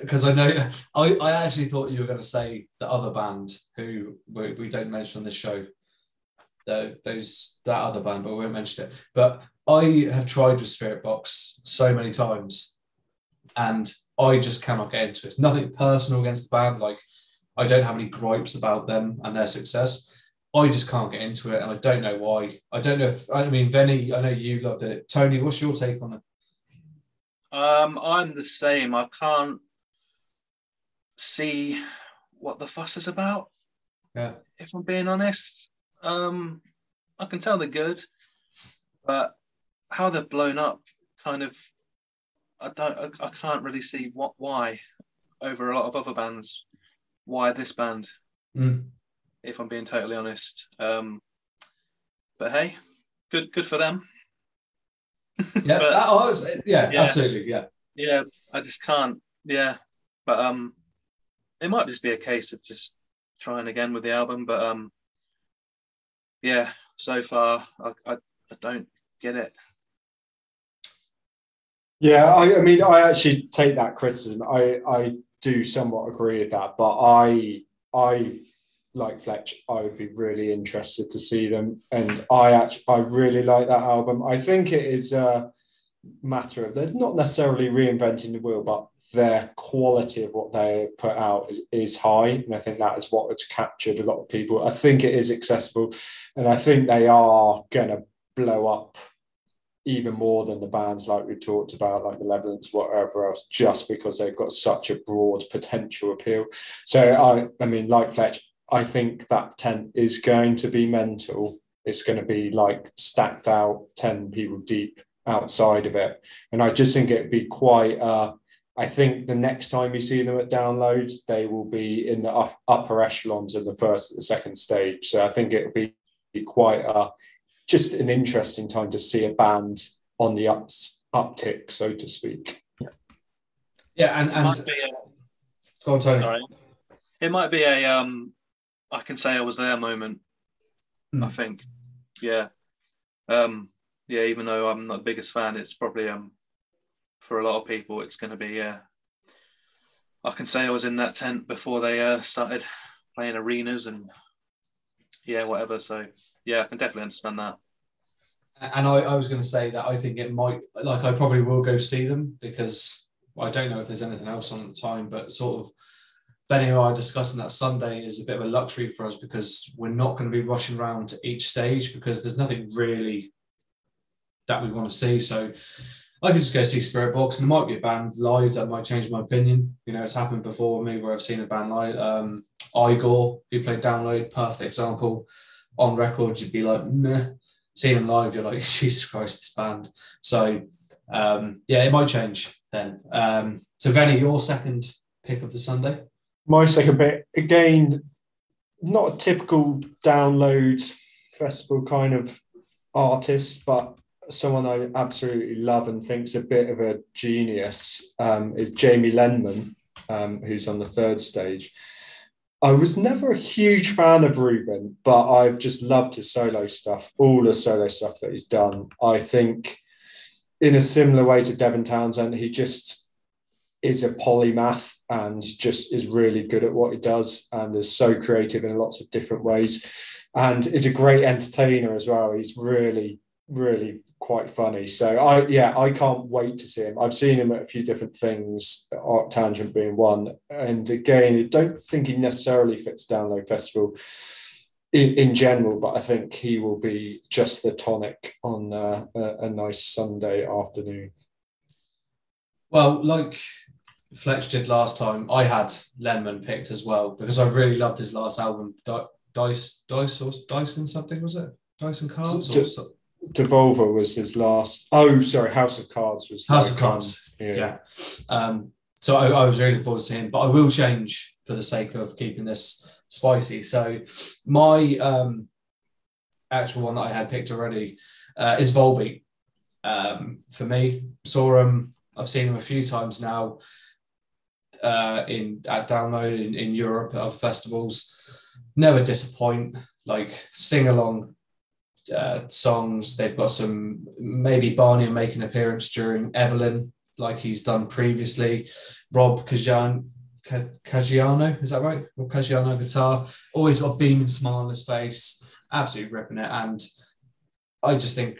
Speaker 1: Because I know I, I actually thought you were going to say the other band who we, we don't mention on this show. The, those that other band, but we won't mention it. But I have tried with Spiritbox so many times, and I just cannot get into it. It's nothing personal against the band. Like I don't have any gripes about them and their success. I just can't get into it, and I don't know why. I don't know if I mean Venny. I know you loved it. Tony, what's your take on it?
Speaker 4: Um, I'm the same. I can't see what the fuss is about.
Speaker 1: Yeah.
Speaker 4: If I'm being honest, um, I can tell they're good, but how they're blown up, kind of, I don't, I, I can't really see what why over a lot of other bands. Why this band?
Speaker 1: Mm.
Speaker 4: If I'm being totally honest. Um, but hey, good, good for them. [laughs]
Speaker 1: Yeah,
Speaker 4: But-
Speaker 1: that- it's- yeah,
Speaker 4: Yeah.
Speaker 1: absolutely, yeah.
Speaker 4: yeah, I just can't. Yeah, but um, it might just be a case of just trying again with the album. But um, yeah, so far I, I, I don't get it.
Speaker 2: Yeah, I, I mean, I actually take that criticism. I, I do somewhat agree with that, but I, I like Fletch. I would be really interested to see them, and I actually, I really like that album. I think it is a matter of they're not necessarily reinventing the wheel, but their quality of what they put out is, is high, and I think that is what has captured a lot of people. I think it is accessible, and I think they are going to blow up even more than the bands like we talked about, like Malevolence, whatever else, just because they've got such a broad potential appeal. So I, I mean, like Fletch, I think that tent is going to be mental. It's going to be like stacked out, ten people deep outside of it, and I just think it'd be quite. Uh, I think the next time you see them at downloads, they will be in the upper echelons of the first the second stage. So I think it'll be quite a just an interesting time to see a band on the ups, uptick, so to speak.
Speaker 1: Yeah, and, and
Speaker 4: might be a,
Speaker 1: go on, Tony.
Speaker 4: sorry. It might be a um, I can say I was there moment.
Speaker 1: Hmm.
Speaker 4: I think, yeah, um, yeah. Even though I'm not the biggest fan, it's probably um, for a lot of people, it's going to be yeah. I can say I was in that tent before they uh, started playing arenas and yeah, whatever. So yeah, I can definitely understand that.
Speaker 1: And I, I was going to say that I think it might, like, I probably will go see them because I don't know if there's anything else on at the time, but sort of Benny and I are discussing that Sunday is a bit of a luxury for us because we're not going to be rushing around to each stage because there's nothing really that we want to see. So I could just go see Spiritbox and there might be a band live that might change my opinion. You know, it's happened before me where I've seen a band live. Um, Igorrr, who played Download, perfect example. On record, you'd be like, meh. Seeing them live, you're like, [laughs] Jesus Christ, this band. So um, yeah, it might change then. Um, so Venny, your second pick of the Sunday.
Speaker 2: My second bit, again, not a typical download festival kind of artist, but someone I absolutely love and think's a bit of a genius um, is Jamie Lenman, um, who's on the third stage. I was never a huge fan of Reuben, but I've just loved his solo stuff, all the solo stuff that he's done. I think, in a similar way to Devin Townsend, he just is a polymath and just is really good at what he does and is so creative in lots of different ways and is a great entertainer as well. He's really, really quite funny. So I yeah, I can't wait to see him. I've seen him at a few different things, ArcTanGent being one. And again, I don't think he necessarily fits Download Festival in, in general, but I think he will be just the tonic on uh, a, a nice Sunday afternoon.
Speaker 1: Well, like Fletch did last time, I had Lenman picked as well because I really loved his last album, Di- Dice, Dice or Dyson something was it? Dyson Cards or
Speaker 2: Devolver was his last. Oh, sorry, House of Cards was
Speaker 1: House of Cards.
Speaker 2: yeah.
Speaker 1: yeah. Um, so I, I was really looking forward to seeing, but I will change for the sake of keeping this spicy. So my um, actual one that I had picked already uh, is Volbeat. Um, for me, saw him. I've seen him a few times now uh, in at download in, in Europe at festivals. Never disappoint. Like sing along uh, songs. They've got some maybe Barney will make an appearance during Evelyn, like he's done previously. Rob Kajan, Caggiano, is that right? Rob Caggiano guitar. Always got a beaming smile on his face. Absolutely ripping it. And I just think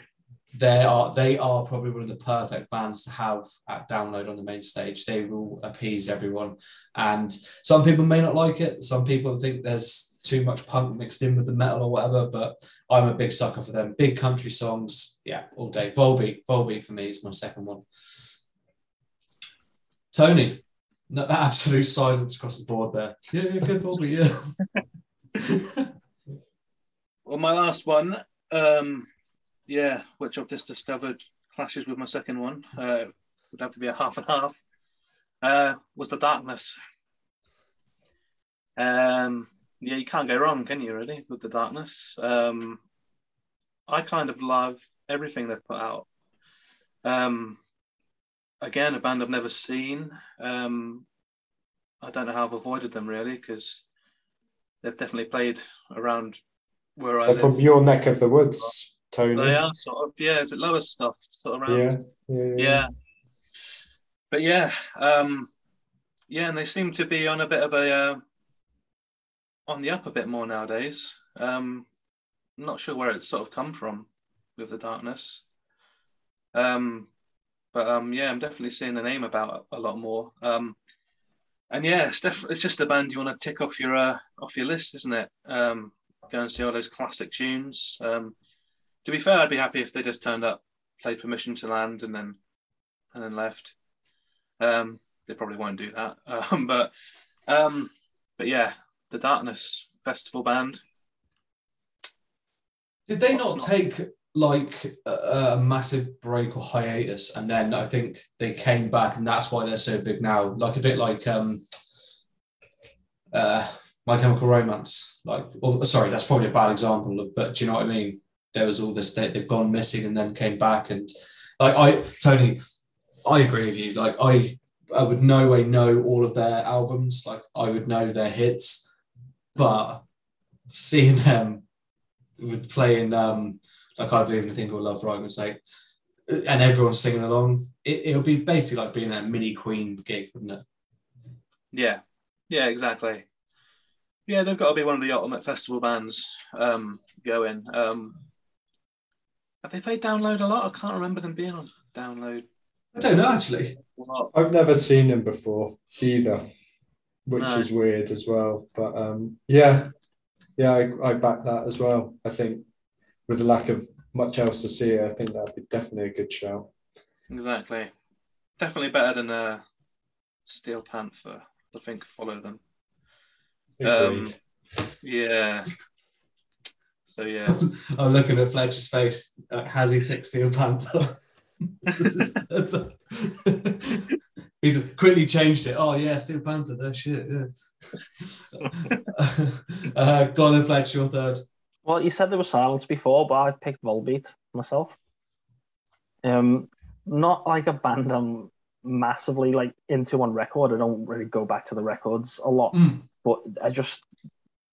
Speaker 1: they are they are probably one of the perfect bands to have at download on the main stage. They will appease everyone. And some people may not like it. Some people think there's too much punk mixed in with the metal or whatever. But I'm a big sucker for them. Big country songs, yeah, all day. Volbeat, Volbeat for me is my second one. Tony, that absolute silence across the board there. Yeah, yeah good Volbeat, yeah. [laughs]
Speaker 4: well, my last one, um, yeah, which I've just discovered clashes with my second one. Uh, would have to be a half and half. Uh, was the darkness. Um, yeah, you can't go wrong, can you? Really, with the darkness. Um, I kind of love everything they've put out. Um, again, a band I've never seen. Um, I don't know how I've avoided them really because they've definitely played around where I
Speaker 2: They're
Speaker 4: live.
Speaker 2: from your neck of the woods, Tony.
Speaker 4: They are sort of yeah, it's a lower stuff, sort of around.
Speaker 2: Yeah, yeah,
Speaker 4: yeah. But yeah, um, yeah, and they seem to be on a bit of a uh, on the up a bit more nowadays. Um, I'm not sure where it's sort of come from with the darkness. Um, but um, yeah, I'm definitely seeing the name about a lot more. Um, and yeah, it's definitely it's just a band you want to tick off your uh, off your list, isn't it? Um, go and see all those classic tunes. Um, to be fair, I'd be happy if they just turned up, played Permission to Land, and then and then left. Um, they probably won't do that, [laughs] um, but um, but yeah, the Darkness Festival band.
Speaker 1: Did they not
Speaker 4: not-
Speaker 1: take like a, a massive break or hiatus, and then I think they came back, and that's why they're so big now? Like a bit like um, uh, My Chemical Romance. Like, or, sorry, that's probably a bad example, but do you know what I mean? There was all this they, they've gone missing and then came back, and like I, Tony, I agree with you. Like I, I would no way know all of their albums. Like I would know their hits, but seeing [laughs] them with playing um like I believe in a thing called Love for argument's sake, and everyone's singing along, it, it'll be basically like being at a mini Queen gig, wouldn't it?
Speaker 4: Yeah, yeah, exactly. Yeah, they've got to be one of the ultimate festival bands um, going. Um, have they played Download a lot? I can't remember them being on Download
Speaker 1: I don't know actually.
Speaker 2: I've never seen them before either, which
Speaker 4: No.
Speaker 2: is weird as well. But um, yeah, yeah, I, I back that as well. I think with the lack of much else to see, I think that'd be definitely a good shout.
Speaker 4: Exactly. Definitely better than uh, Steel Panther. I think follow them. Um, Yeah. So yeah. [laughs]
Speaker 1: I'm looking at Fletcher's face. Uh, has he picked Steel Panther? He's quickly changed it. Oh yeah, Steel Panther. That shit. Yeah. [laughs] uh, go on, Fletcher. Your third.
Speaker 3: Well, you said there was silence before, but I've picked Volbeat myself. Um, not like a band I'm massively like into on record. I don't really go back to the records a lot,
Speaker 1: Mm.
Speaker 3: but I just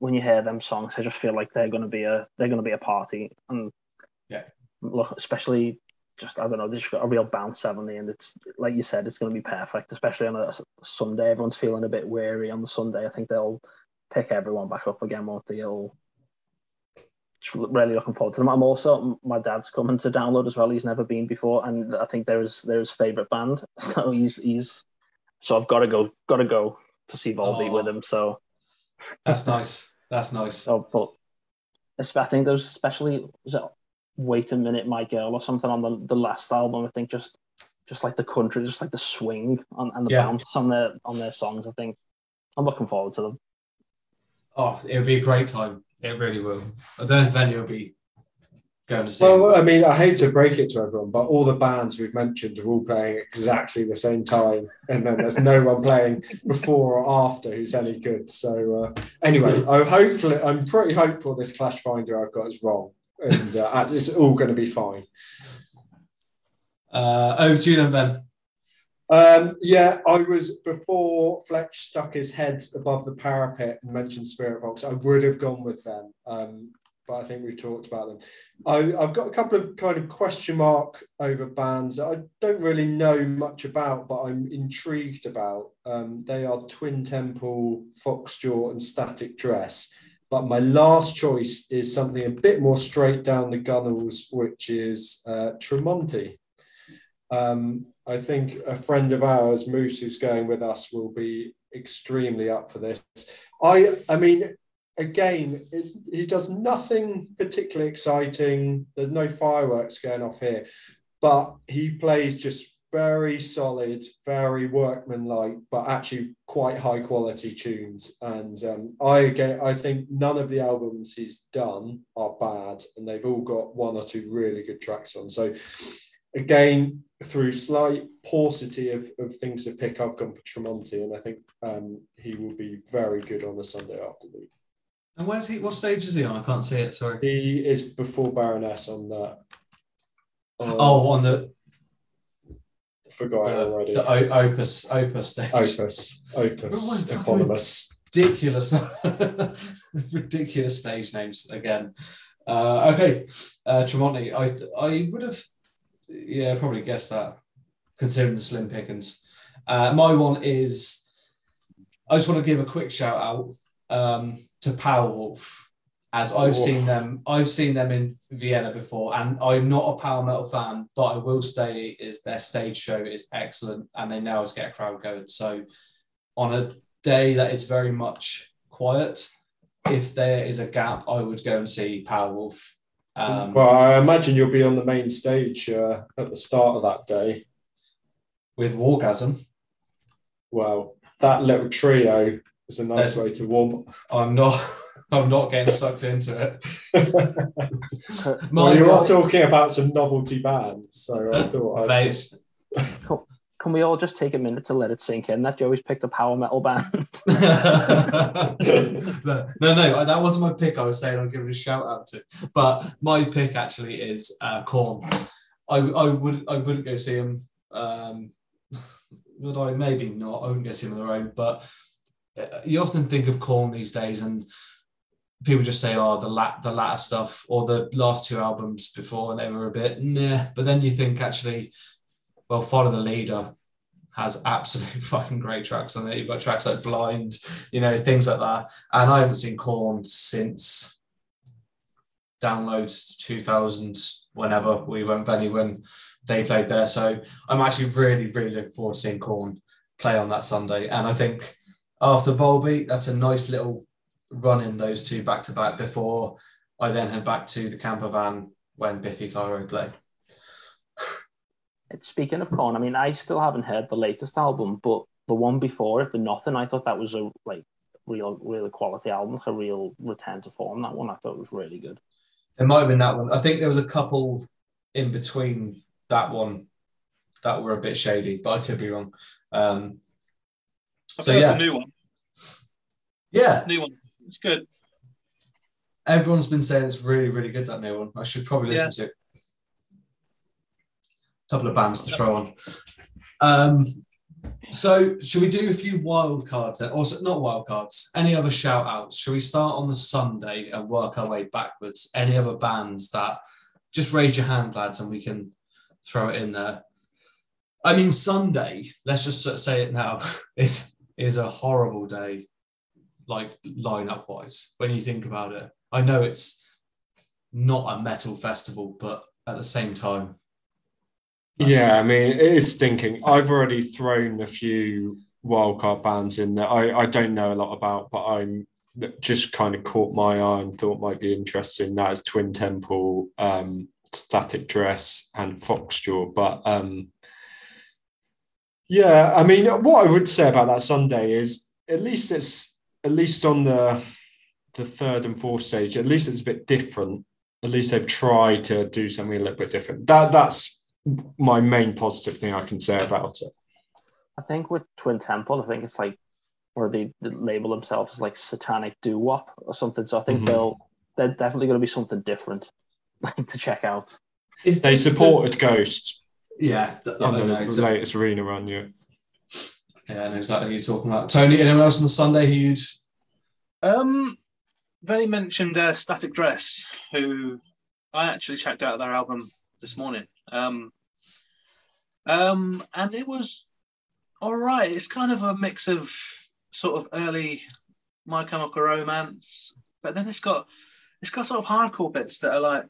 Speaker 3: when you hear them songs, I just feel like they're gonna be a they're gonna be a party. And
Speaker 1: Yeah.
Speaker 3: look, especially just I don't know, they just got a real bounce haven't they? And it's like you said, it's gonna be perfect, especially on a Sunday. Everyone's feeling a bit weary on the Sunday. I think they'll pick everyone back up again, won't they? It'll really looking forward to them. I'm also my dad's coming to download as well. He's never been before, and I think there's there's favorite band. [laughs] So he's he's so I've got to go, got to go to see Volbeat
Speaker 1: Oh.
Speaker 3: with him. So
Speaker 1: That's nice. That's nice.
Speaker 3: so but I think there's especially was it Wait a Minute, My Girl or something on the the last album. I think just just like the country, just like the swing on, and the
Speaker 1: Yeah.
Speaker 3: bounce on their on their songs. I think I'm looking forward to them.
Speaker 1: Oh, it'll be a great time. It really will. I don't know if any will be going to see.
Speaker 2: Well, I mean, I hate to break it to everyone, but all the bands we've mentioned are all playing exactly the same time, and then there's no one playing before or after who's any good. So uh, anyway, I'm hopefully, I'm pretty hopeful this Clash Finder I've got is wrong, and uh, it's all going to be fine.
Speaker 1: uh, over to you then, Ben.
Speaker 2: Um, yeah, I was before Fletch stuck his head above the parapet and mentioned Spiritbox. I would have gone with them, um, but I think we've talked about them. I, I've got a couple of kind of question mark over bands that I don't really know much about, but I'm intrigued about. Um, they are Twin Temple, Foxjaw, and Static Dress. But my last choice is something a bit more straight down the gunnels, which is uh, Tremonti. Um, I think a friend of ours, Moose, who's going with us, will be extremely up for this. I, I mean, again, it's he does nothing particularly exciting. There's no fireworks going off here, but he plays just very solid, very workmanlike, but actually quite high quality tunes. And um, I again, I think none of the albums he's done are bad, and they've all got one or two really good tracks on. So again, through slight paucity of, of things to pick, I've gone for Tremonti, and I think um, he will be very good on the Sunday afternoon.
Speaker 1: And where's he? What stage is he on? I can't see it. Sorry.
Speaker 2: He is before Baroness on that. Um,
Speaker 1: Oh, on the
Speaker 2: forgot it
Speaker 1: the,
Speaker 2: already.
Speaker 1: the o- opus opus stage.
Speaker 2: Opus, Opus, eponymous.
Speaker 1: Ridiculous, [laughs] ridiculous stage names again. Uh, okay, uh, Tremonti. I I would have, yeah, probably guessed that, considering the slim pickings. Uh, my one is, I just want to give a quick shout out um, to Powerwolf, as I've
Speaker 2: Oh.
Speaker 1: seen them. I've seen them in Vienna before, and I'm not a power metal fan, but I will say is their stage show is excellent, and they know how to get a crowd going. So, on a day that is very much quiet, if there is a gap, I would go and see Powerwolf. Um,
Speaker 2: well, I imagine you'll be on the main stage uh, at the start of that day.
Speaker 1: with Wargasm.
Speaker 2: Well, that little trio is a nice
Speaker 1: There's-
Speaker 2: way to warm.
Speaker 1: I'm not. [laughs] I'm not getting sucked into it.
Speaker 2: well,
Speaker 1: My
Speaker 2: you are talking about some novelty bands, so I [laughs] thought I'd just...
Speaker 3: Can we all just take a minute to let it sink in that Joey's picked a power metal band? [laughs]
Speaker 1: no, no, no, that wasn't my pick. I was saying I'll give it a shout out to, but my pick actually is uh, Korn. I, I would I wouldn't go see him. Um, [sighs] would I? Maybe not. I wouldn't go see him on their own. But Uh, you often think of Korn these days, and people just say, "Oh, the lat the latter stuff," or the last two albums before, and they were a bit nah. But then you think actually, well, Follow the Leader has absolutely [laughs] fucking great tracks on it. You've got tracks like Blind, you know, things like that. And I haven't seen Korn since downloads 2000, whenever we went Benny when they played there. So I'm actually really, really looking forward to seeing Korn play on that Sunday. And I think after Volbeat, that's a nice little run in those two back to back before I then head back to the camper van when Biffy Clyro play.
Speaker 3: Speaking of Korn, I mean, I still haven't heard the latest album, but the one before it, the Nothing, I thought that was a like real, really quality album, like a real return to form. That one I thought was really good.
Speaker 1: It might have been that one. I think there was a couple in between that one that were a bit shady, but I could be wrong. Um, so yeah,
Speaker 4: the new one.
Speaker 1: Yeah.
Speaker 4: New one. It's good.
Speaker 1: Everyone's been saying it's really, really good. That new one. I should probably listen to it. A couple of bands to throw on. Um, so, should we do a few wild cards? then? Also, not wild cards. Any other shout outs? Should we start on the Sunday and work our way backwards? Any other bands that just raise your hand, lads, and we can throw it in there. I mean, Sunday. Let's just say it now. [laughs] Is is a horrible day, like lineup wise. When you think about it, I know it's not a metal festival, but at the same time,
Speaker 2: Yeah, I mean, it is stinking. I've already thrown a few wildcard bands in there. I, I don't know a lot about, but I'm just kind of caught my eye and thought might be interesting. That is Twin Temple, um, Static Dress, and Foxjaw. But um, yeah, I mean, what I would say about that Sunday is at least it's at least on the the third and fourth stage. At least it's a bit different. At least they've tried to do something a little bit different. That that's my main positive thing I can say about it.
Speaker 3: I think with Twin Temple, I think it's like where they, they label themselves as like satanic doo wop or something. So I think
Speaker 2: Mhm.
Speaker 3: they'll they're definitely going to be something different [laughs] to check out.
Speaker 1: is
Speaker 2: They
Speaker 1: this the-
Speaker 2: supported Ghost
Speaker 1: yeah, th- I don't
Speaker 2: the,
Speaker 1: know.
Speaker 2: the latest arena run. Yeah,
Speaker 1: Yeah, I know exactly you're talking about. Tony, anyone else on the Sunday who you'd
Speaker 4: Um, mentioned uh, Static Dress, who I actually checked out their album this morning. Um, um, and it was all right. It's kind of a mix of sort of early My Chemical Romance, but then it's got it's got sort of hardcore bits that are like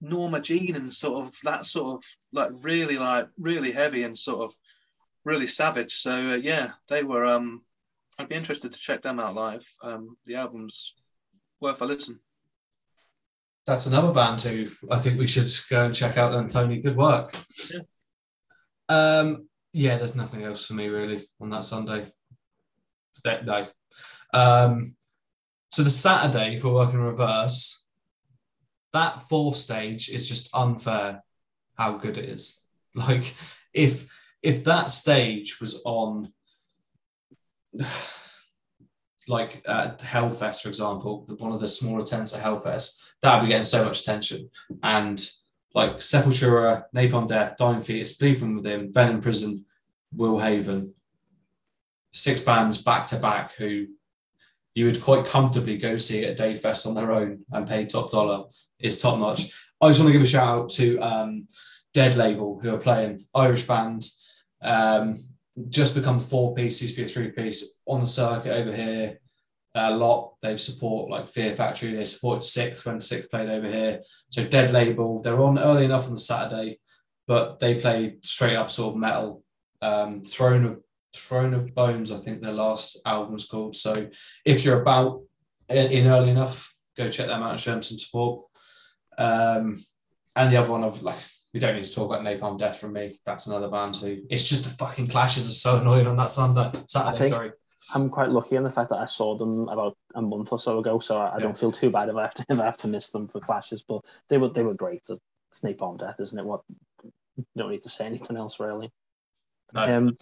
Speaker 4: Norma Jean and sort of that sort of like really like really heavy and sort of really savage. So uh, yeah, they were um I'd be interested to check them out live. Um, the album's worth a listen.
Speaker 1: That's another band who I think we should go and check out. Then Tony, good work.
Speaker 4: Yeah.
Speaker 1: Um, yeah, there's nothing else for me really on that Sunday. That no. Um, so the Saturday, if we're working reverse, that fourth stage is just unfair. How good it is. Like if if that stage was on [sighs] like at Hellfest, for example, the- one of the smaller tents at Hellfest, that would be getting so much attention. And like Sepultura, Napalm Death, Dying Fetus, Bleed from Within, Venom Prison, Will Haven, six bands back to back who you would quite comfortably go see at Dave Fest on their own and pay top dollar is top notch. I just want to give a shout out to um, Dead Label who are playing Irish band. Um, just become four piece, used to be a three piece on the circuit over here a lot. They support like Fear Factory. They support Sixth when Sixth played over here. So Dead Label, they're on early enough on the Saturday, but they play straight up sort of metal. Um, Throne of Throne of Bones, I think their last album album's called. So if you're about in, in early enough, go check them out and show them some support. Um, and the other one of like we don't need to talk about Napalm Death from me. That's another band too. It's just the fucking clashes are so annoying on that Sunday, Saturday. sorry.
Speaker 3: I'm quite lucky in the fact that I saw them about a month or so ago, so I, I
Speaker 1: Yeah.
Speaker 3: don't feel too bad if I have to [laughs] if I have to miss them for clashes. But they were they were great. It's on Death, isn't it? What you don't need to say anything else really.
Speaker 1: No.
Speaker 3: Um,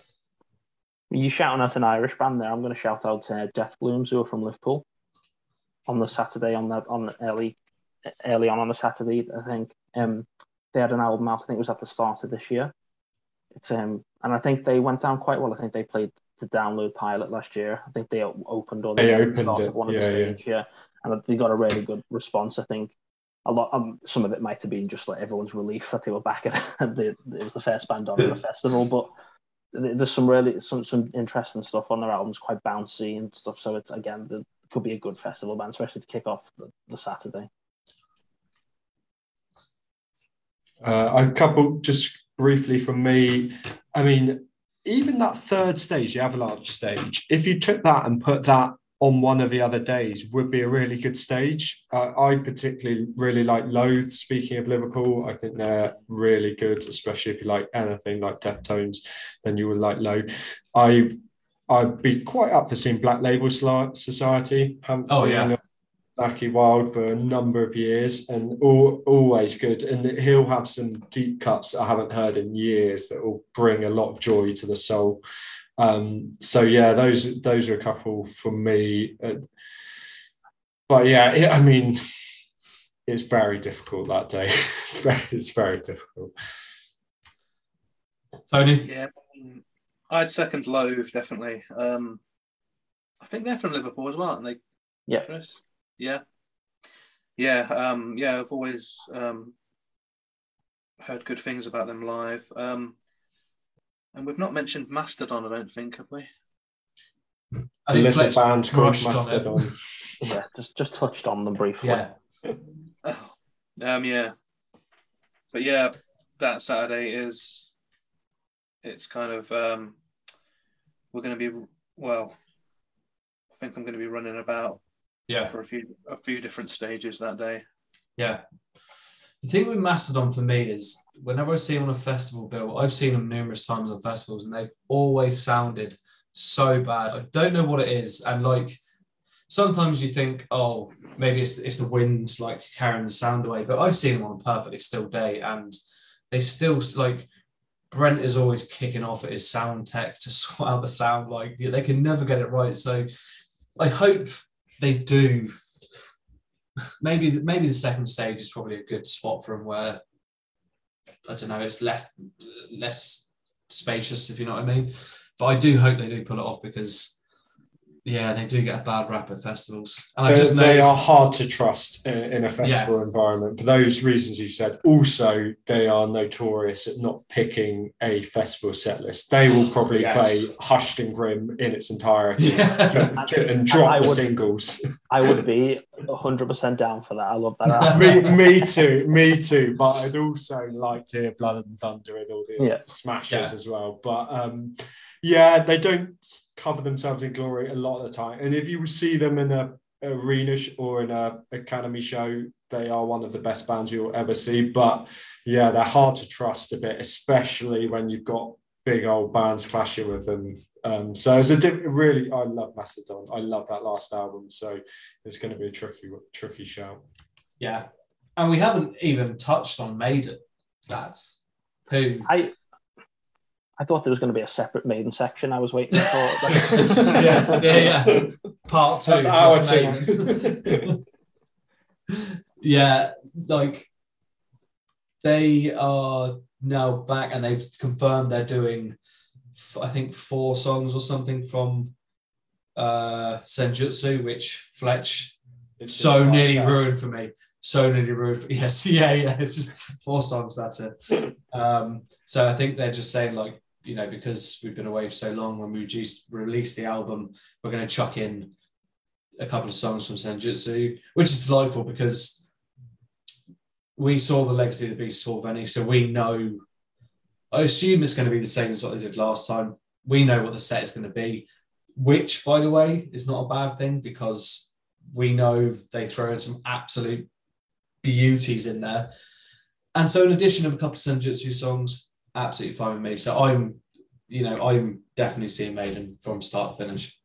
Speaker 3: you shouting out an Irish band there. I'm going to shout out uh, Death Blooms, who are from Liverpool, on the Saturday on the on early early on on the Saturday. I think um, they had an album out. I think it was at the start of this year. It's um, and I think they went down quite well. I think they played the download pilot last year. I think they opened or
Speaker 2: They opened
Speaker 3: started
Speaker 2: it,
Speaker 3: one of
Speaker 2: yeah,
Speaker 3: the
Speaker 2: yeah.
Speaker 3: stage, yeah. and they got a really good response. I think a lot. Um, some of it might have been just like everyone's relief that they were back at [laughs] the, it was the first band on the festival, but there's some really some some interesting stuff on their albums, quite bouncy and stuff. So it's again, it could be a good festival band, especially to kick off the, the Saturday.
Speaker 2: Uh, a couple just briefly from me. I mean, even that third stage, the avalanche stage, if you took that and put that on one of the other days, would be a really good stage. Uh, I particularly really like Loathe. Speaking of Liverpool, I think they're really good, especially if you like anything like Deftones, then you will like Loathe. I I'd be quite up for seeing Black Label Society. Haven't
Speaker 1: Oh,
Speaker 2: seen
Speaker 1: yeah.
Speaker 2: Them Lucky Wild for a number of years and all, always good. And he'll have some deep cuts I haven't heard in years that will bring a lot of joy to the soul. Um, so yeah, those those are a couple for me. Uh, but yeah, it, I mean, it's very difficult that day. [laughs] it's very it's very difficult.
Speaker 1: Tony,
Speaker 4: Yeah, um, I'd second Loathe definitely. Um, I think they're from Liverpool as well, aren't they?
Speaker 3: Yeah.
Speaker 4: Chris? Yeah. Yeah. Um, yeah. I've always um, heard good things about them live. Um, and we've not mentioned Mastodon, I don't think, have we?
Speaker 1: I
Speaker 2: A
Speaker 1: think
Speaker 2: little
Speaker 1: Fletch
Speaker 2: band called
Speaker 1: brushed on it. [laughs]
Speaker 3: Yeah, just just touched on them briefly.
Speaker 1: Yeah,
Speaker 4: Oh, um, yeah. But yeah, that Saturday is. It's kind of. Um, we're going to be well. I think I'm going to be running about
Speaker 1: yeah,
Speaker 4: for a few a few different stages that day.
Speaker 1: yeah. The thing with Mastodon for me is whenever I see them on a festival bill, I've seen them numerous times on festivals and they've always sounded so bad. I don't know what it is. And like sometimes you think, oh, maybe it's it's the wind like carrying the sound away. But I've seen them on a perfectly still day and they still like Brent is always kicking off at his sound tech to [laughs] sort out the sound. Like they can never get it right. So I hope they do. Maybe maybe the second stage is probably a good spot for him where I don't know it's less less spacious if you know what I mean. But I do hope they do pull it off because yeah, they do get a bad rap at festivals, and I
Speaker 2: They-
Speaker 1: just
Speaker 2: they
Speaker 1: noticed.
Speaker 2: are hard to trust in, in a festival environment for those reasons you said. Also, they are notorious at not picking a festival set list. They will probably
Speaker 1: Yes.
Speaker 2: play Hushed and Grim in its entirety
Speaker 1: Yeah.
Speaker 2: and, and drop
Speaker 3: I
Speaker 2: the
Speaker 3: would-
Speaker 2: singles.
Speaker 3: I would be 100% down for that. I love that. [laughs]
Speaker 2: me, me too, me too. But I'd also like to hear Blood and Thunder and all the
Speaker 3: Yeah.
Speaker 2: smashes
Speaker 1: Yeah.
Speaker 2: as well. But um, yeah, they don't cover themselves in glory a lot of the time. And if you see them in a arena or in a academy show, they are one of the best bands you'll ever see. But yeah, they're hard to trust a bit, especially when you've got big old bands clashing with them. Um, so it's a di- really, I love Mastodon. I love that last album. So it's going to be a tricky, tricky show.
Speaker 1: Yeah. And we haven't even touched on Maiden. That's who.
Speaker 3: I I thought there was going to be a separate maiden section. I was waiting for. [laughs] [laughs]
Speaker 1: yeah, yeah, yeah. Part two.
Speaker 2: That's our
Speaker 1: just
Speaker 2: team. [laughs]
Speaker 1: yeah, like they are now back and they've confirmed they're doing, f- I think, four songs or something from uh Senjutsu, which Fletch
Speaker 2: It's
Speaker 1: so nearly
Speaker 2: out.
Speaker 1: ruined for me. So nearly ruined. For, yes, yeah, yeah. It's just four songs. That's it. Um, so I think they're just saying like, you know, because we've been away for so long, when we reduced, released the album, we're going to chuck in a couple of songs from Senjutsu, which is delightful because we saw the Legacy of the Beast tour, Benny, so we know. I assume it's going to be the same as what they did last time. We know what the set is going to be, which, by the way, is not a bad thing because we know they throw in some absolute beauties in there. And so, in addition of a couple of Senjutsu songs, absolutely fine with me. So I'm, you know, I'm definitely seeing Maiden from start to finish.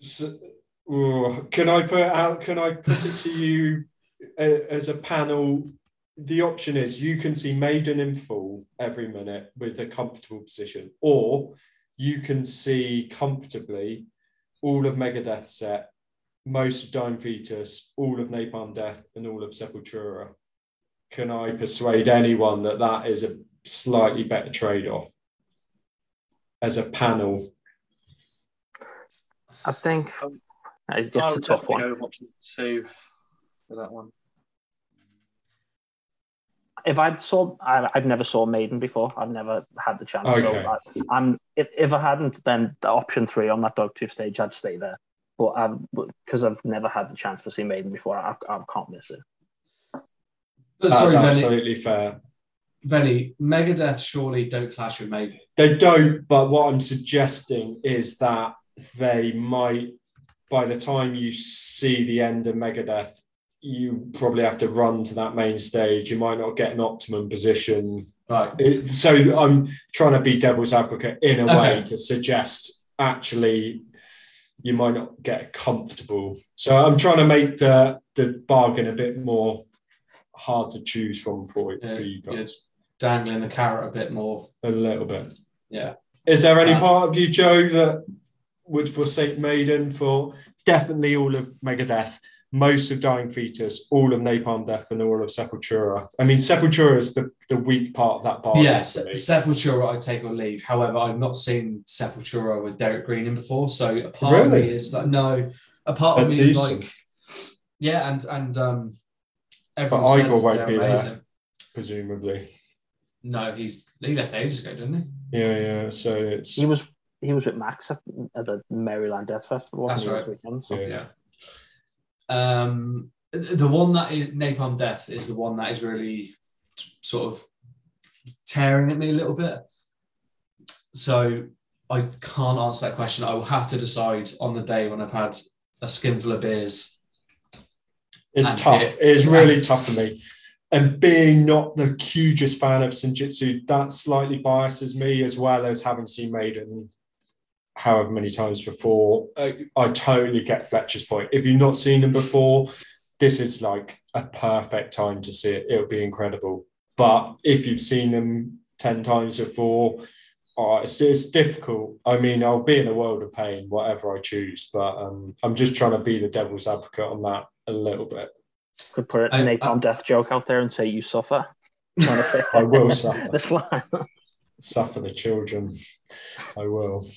Speaker 2: So, oh, can I put out? Can I put it to you [laughs] as a panel? The option is you can see Maiden in full every minute with a comfortable position, or you can see comfortably all of Megadeth set, most of Dying Fetus, all of Napalm Death, and all of Sepultura. Can I persuade anyone that that is a slightly better trade-off as a panel?
Speaker 3: I think
Speaker 4: Um,
Speaker 3: it's
Speaker 4: I
Speaker 3: a
Speaker 4: would
Speaker 3: tough one.
Speaker 4: go option two for that one.
Speaker 3: If I'd saw, I, I've never saw Maiden before. I've never had the chance. So
Speaker 2: Okay.
Speaker 3: I, I'm if, if I hadn't, then the option three on that dog Dogtooth stage, I'd stay there. But I've because I've never had the chance to see Maiden before, I, I can't miss it.
Speaker 1: But
Speaker 2: That's
Speaker 1: sorry, Venny,
Speaker 2: absolutely fair.
Speaker 1: Venny, Megadeth surely don't clash with Maiden.
Speaker 2: They don't, but what I'm suggesting is that they might, by the time you see the end of Megadeth, you probably have to run to that main stage. You might not get an optimum position.
Speaker 1: Right.
Speaker 2: It- so I'm trying to be devil's advocate in a way to suggest actually you might not get comfortable. So I'm trying to make the the bargain a bit more hard to choose from for,
Speaker 1: Yeah,
Speaker 2: for you guys.
Speaker 1: dangling the carrot a bit more.
Speaker 2: A little bit.
Speaker 1: Yeah.
Speaker 2: Is there any
Speaker 1: Uh,
Speaker 2: part of you, Joe, that would forsake Maiden for definitely all of Megadeth, most of Dying Fetus, all of Napalm Death, and all of Sepultura? I mean, Sepultura is the, the weak part of that bargain.
Speaker 1: Yes. Sepultura, I take or leave. However, I've not seen Sepultura with Derrick Green in before, so a part of me is like, no, a part of me is like, yeah, and and um,
Speaker 2: But
Speaker 1: everyone
Speaker 2: Igor
Speaker 1: says
Speaker 2: won't
Speaker 1: they're
Speaker 2: be there. presumably.
Speaker 1: No, he's he left ages ago, didn't he?
Speaker 2: Yeah, yeah. So it's
Speaker 3: He was he was with Max at, at the Maryland Death Festival.
Speaker 1: That's right.
Speaker 3: weekend? So
Speaker 2: Yeah.
Speaker 1: Yeah. Um, the one that is Napalm Death is the one that is really t- sort of tearing at me a little bit. So I can't answer that question. I will have to decide on the day when I've had a skinful of beers.
Speaker 2: It's
Speaker 1: And
Speaker 2: tough.
Speaker 1: it-
Speaker 2: It is really tough for me. And being not the hugest fan of Senjutsu, that slightly biases me as well as having seen Maiden however many times before. I, I totally get Fletcher's point. If you've not seen them before, this is like a perfect time to see it. It'll be incredible. But if you've seen them 10 times before, oh, it's, it's difficult. I mean, I'll be in a world of pain, whatever I choose, but um, I'm just trying to be the devil's advocate on that a little bit.
Speaker 3: could put a
Speaker 1: I-
Speaker 3: Napalm Death joke out there and say you suffer. [laughs] Trying to fit
Speaker 2: I will [laughs] suffer.
Speaker 3: this line.
Speaker 2: Suffer the children. I will.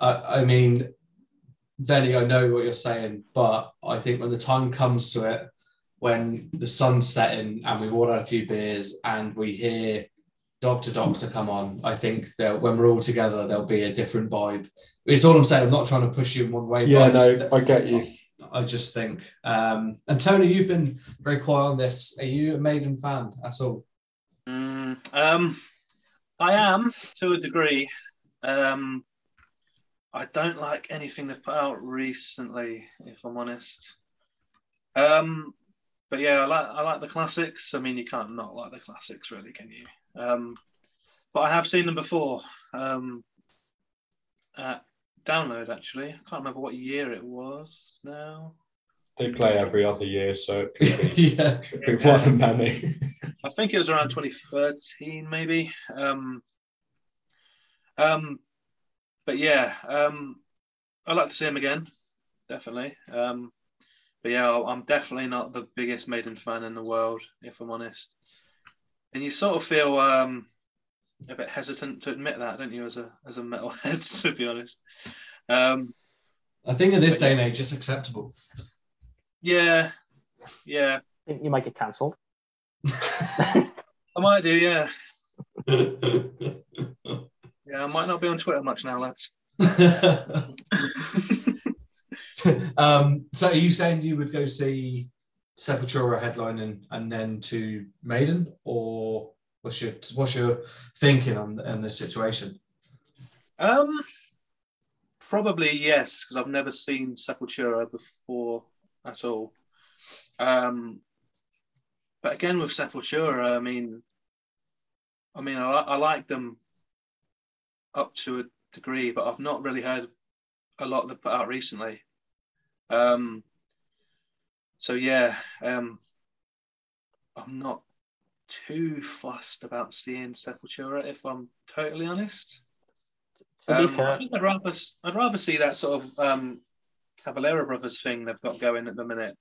Speaker 1: I, I mean, Venny, I know what you're saying, but I think when the time comes to it, when the sun's setting and we've all had a few beers and we hear Doctor Doctor come on, I think that when we're all together, there'll be a different vibe. It's all I'm saying. I'm not trying to push you in one way. but
Speaker 2: Yeah,
Speaker 1: I just,
Speaker 2: no, I get you.
Speaker 1: I just think. Um, and Tony, you've been very quiet on this. Are you a Maiden fan at all?
Speaker 4: Mm, um, I am to a degree. Um, I don't like anything they've put out recently, if I'm honest. Um, but yeah, I like I like the classics. I mean, you can't not like the classics, really, can you? Um, but I have seen them before. Um, at download actually. I can't remember what year it was now.
Speaker 2: They play every other year, so it could be, [laughs] [laughs]
Speaker 1: yeah.
Speaker 2: could be one of many. [laughs]
Speaker 4: I think it was around 2013, maybe. Um, um, but yeah, um, I'd like to see him again, definitely. Um, but yeah, I'm definitely not the biggest Maiden fan in the world, if I'm honest. And you sort of feel um, a bit hesitant to admit that, don't you, as a as a metalhead, [laughs] to be honest. Um,
Speaker 1: I think in this day and age, it's acceptable.
Speaker 4: yeah, yeah,
Speaker 3: I think you might get cancelled. [laughs]
Speaker 4: I might do. Yeah, yeah, I might not be on Twitter much now, lads. [laughs]
Speaker 1: um, so are you saying you would go see Sepultura headline and, and then to Maiden, or what's your what's your thinking on on this situation?
Speaker 4: Um, probably yes, because I've never seen Sepultura before at all. Um, but again, with Sepultura, I mean, I mean, I, I like them up to a degree, but I've not really heard a lot they've put out recently. Um, so yeah, um, I'm not too fussed about seeing Sepultura, if I'm totally honest. Um, I think I'd rather I'd rather see that sort of um, Cavalera Brothers thing they've got going at the minute.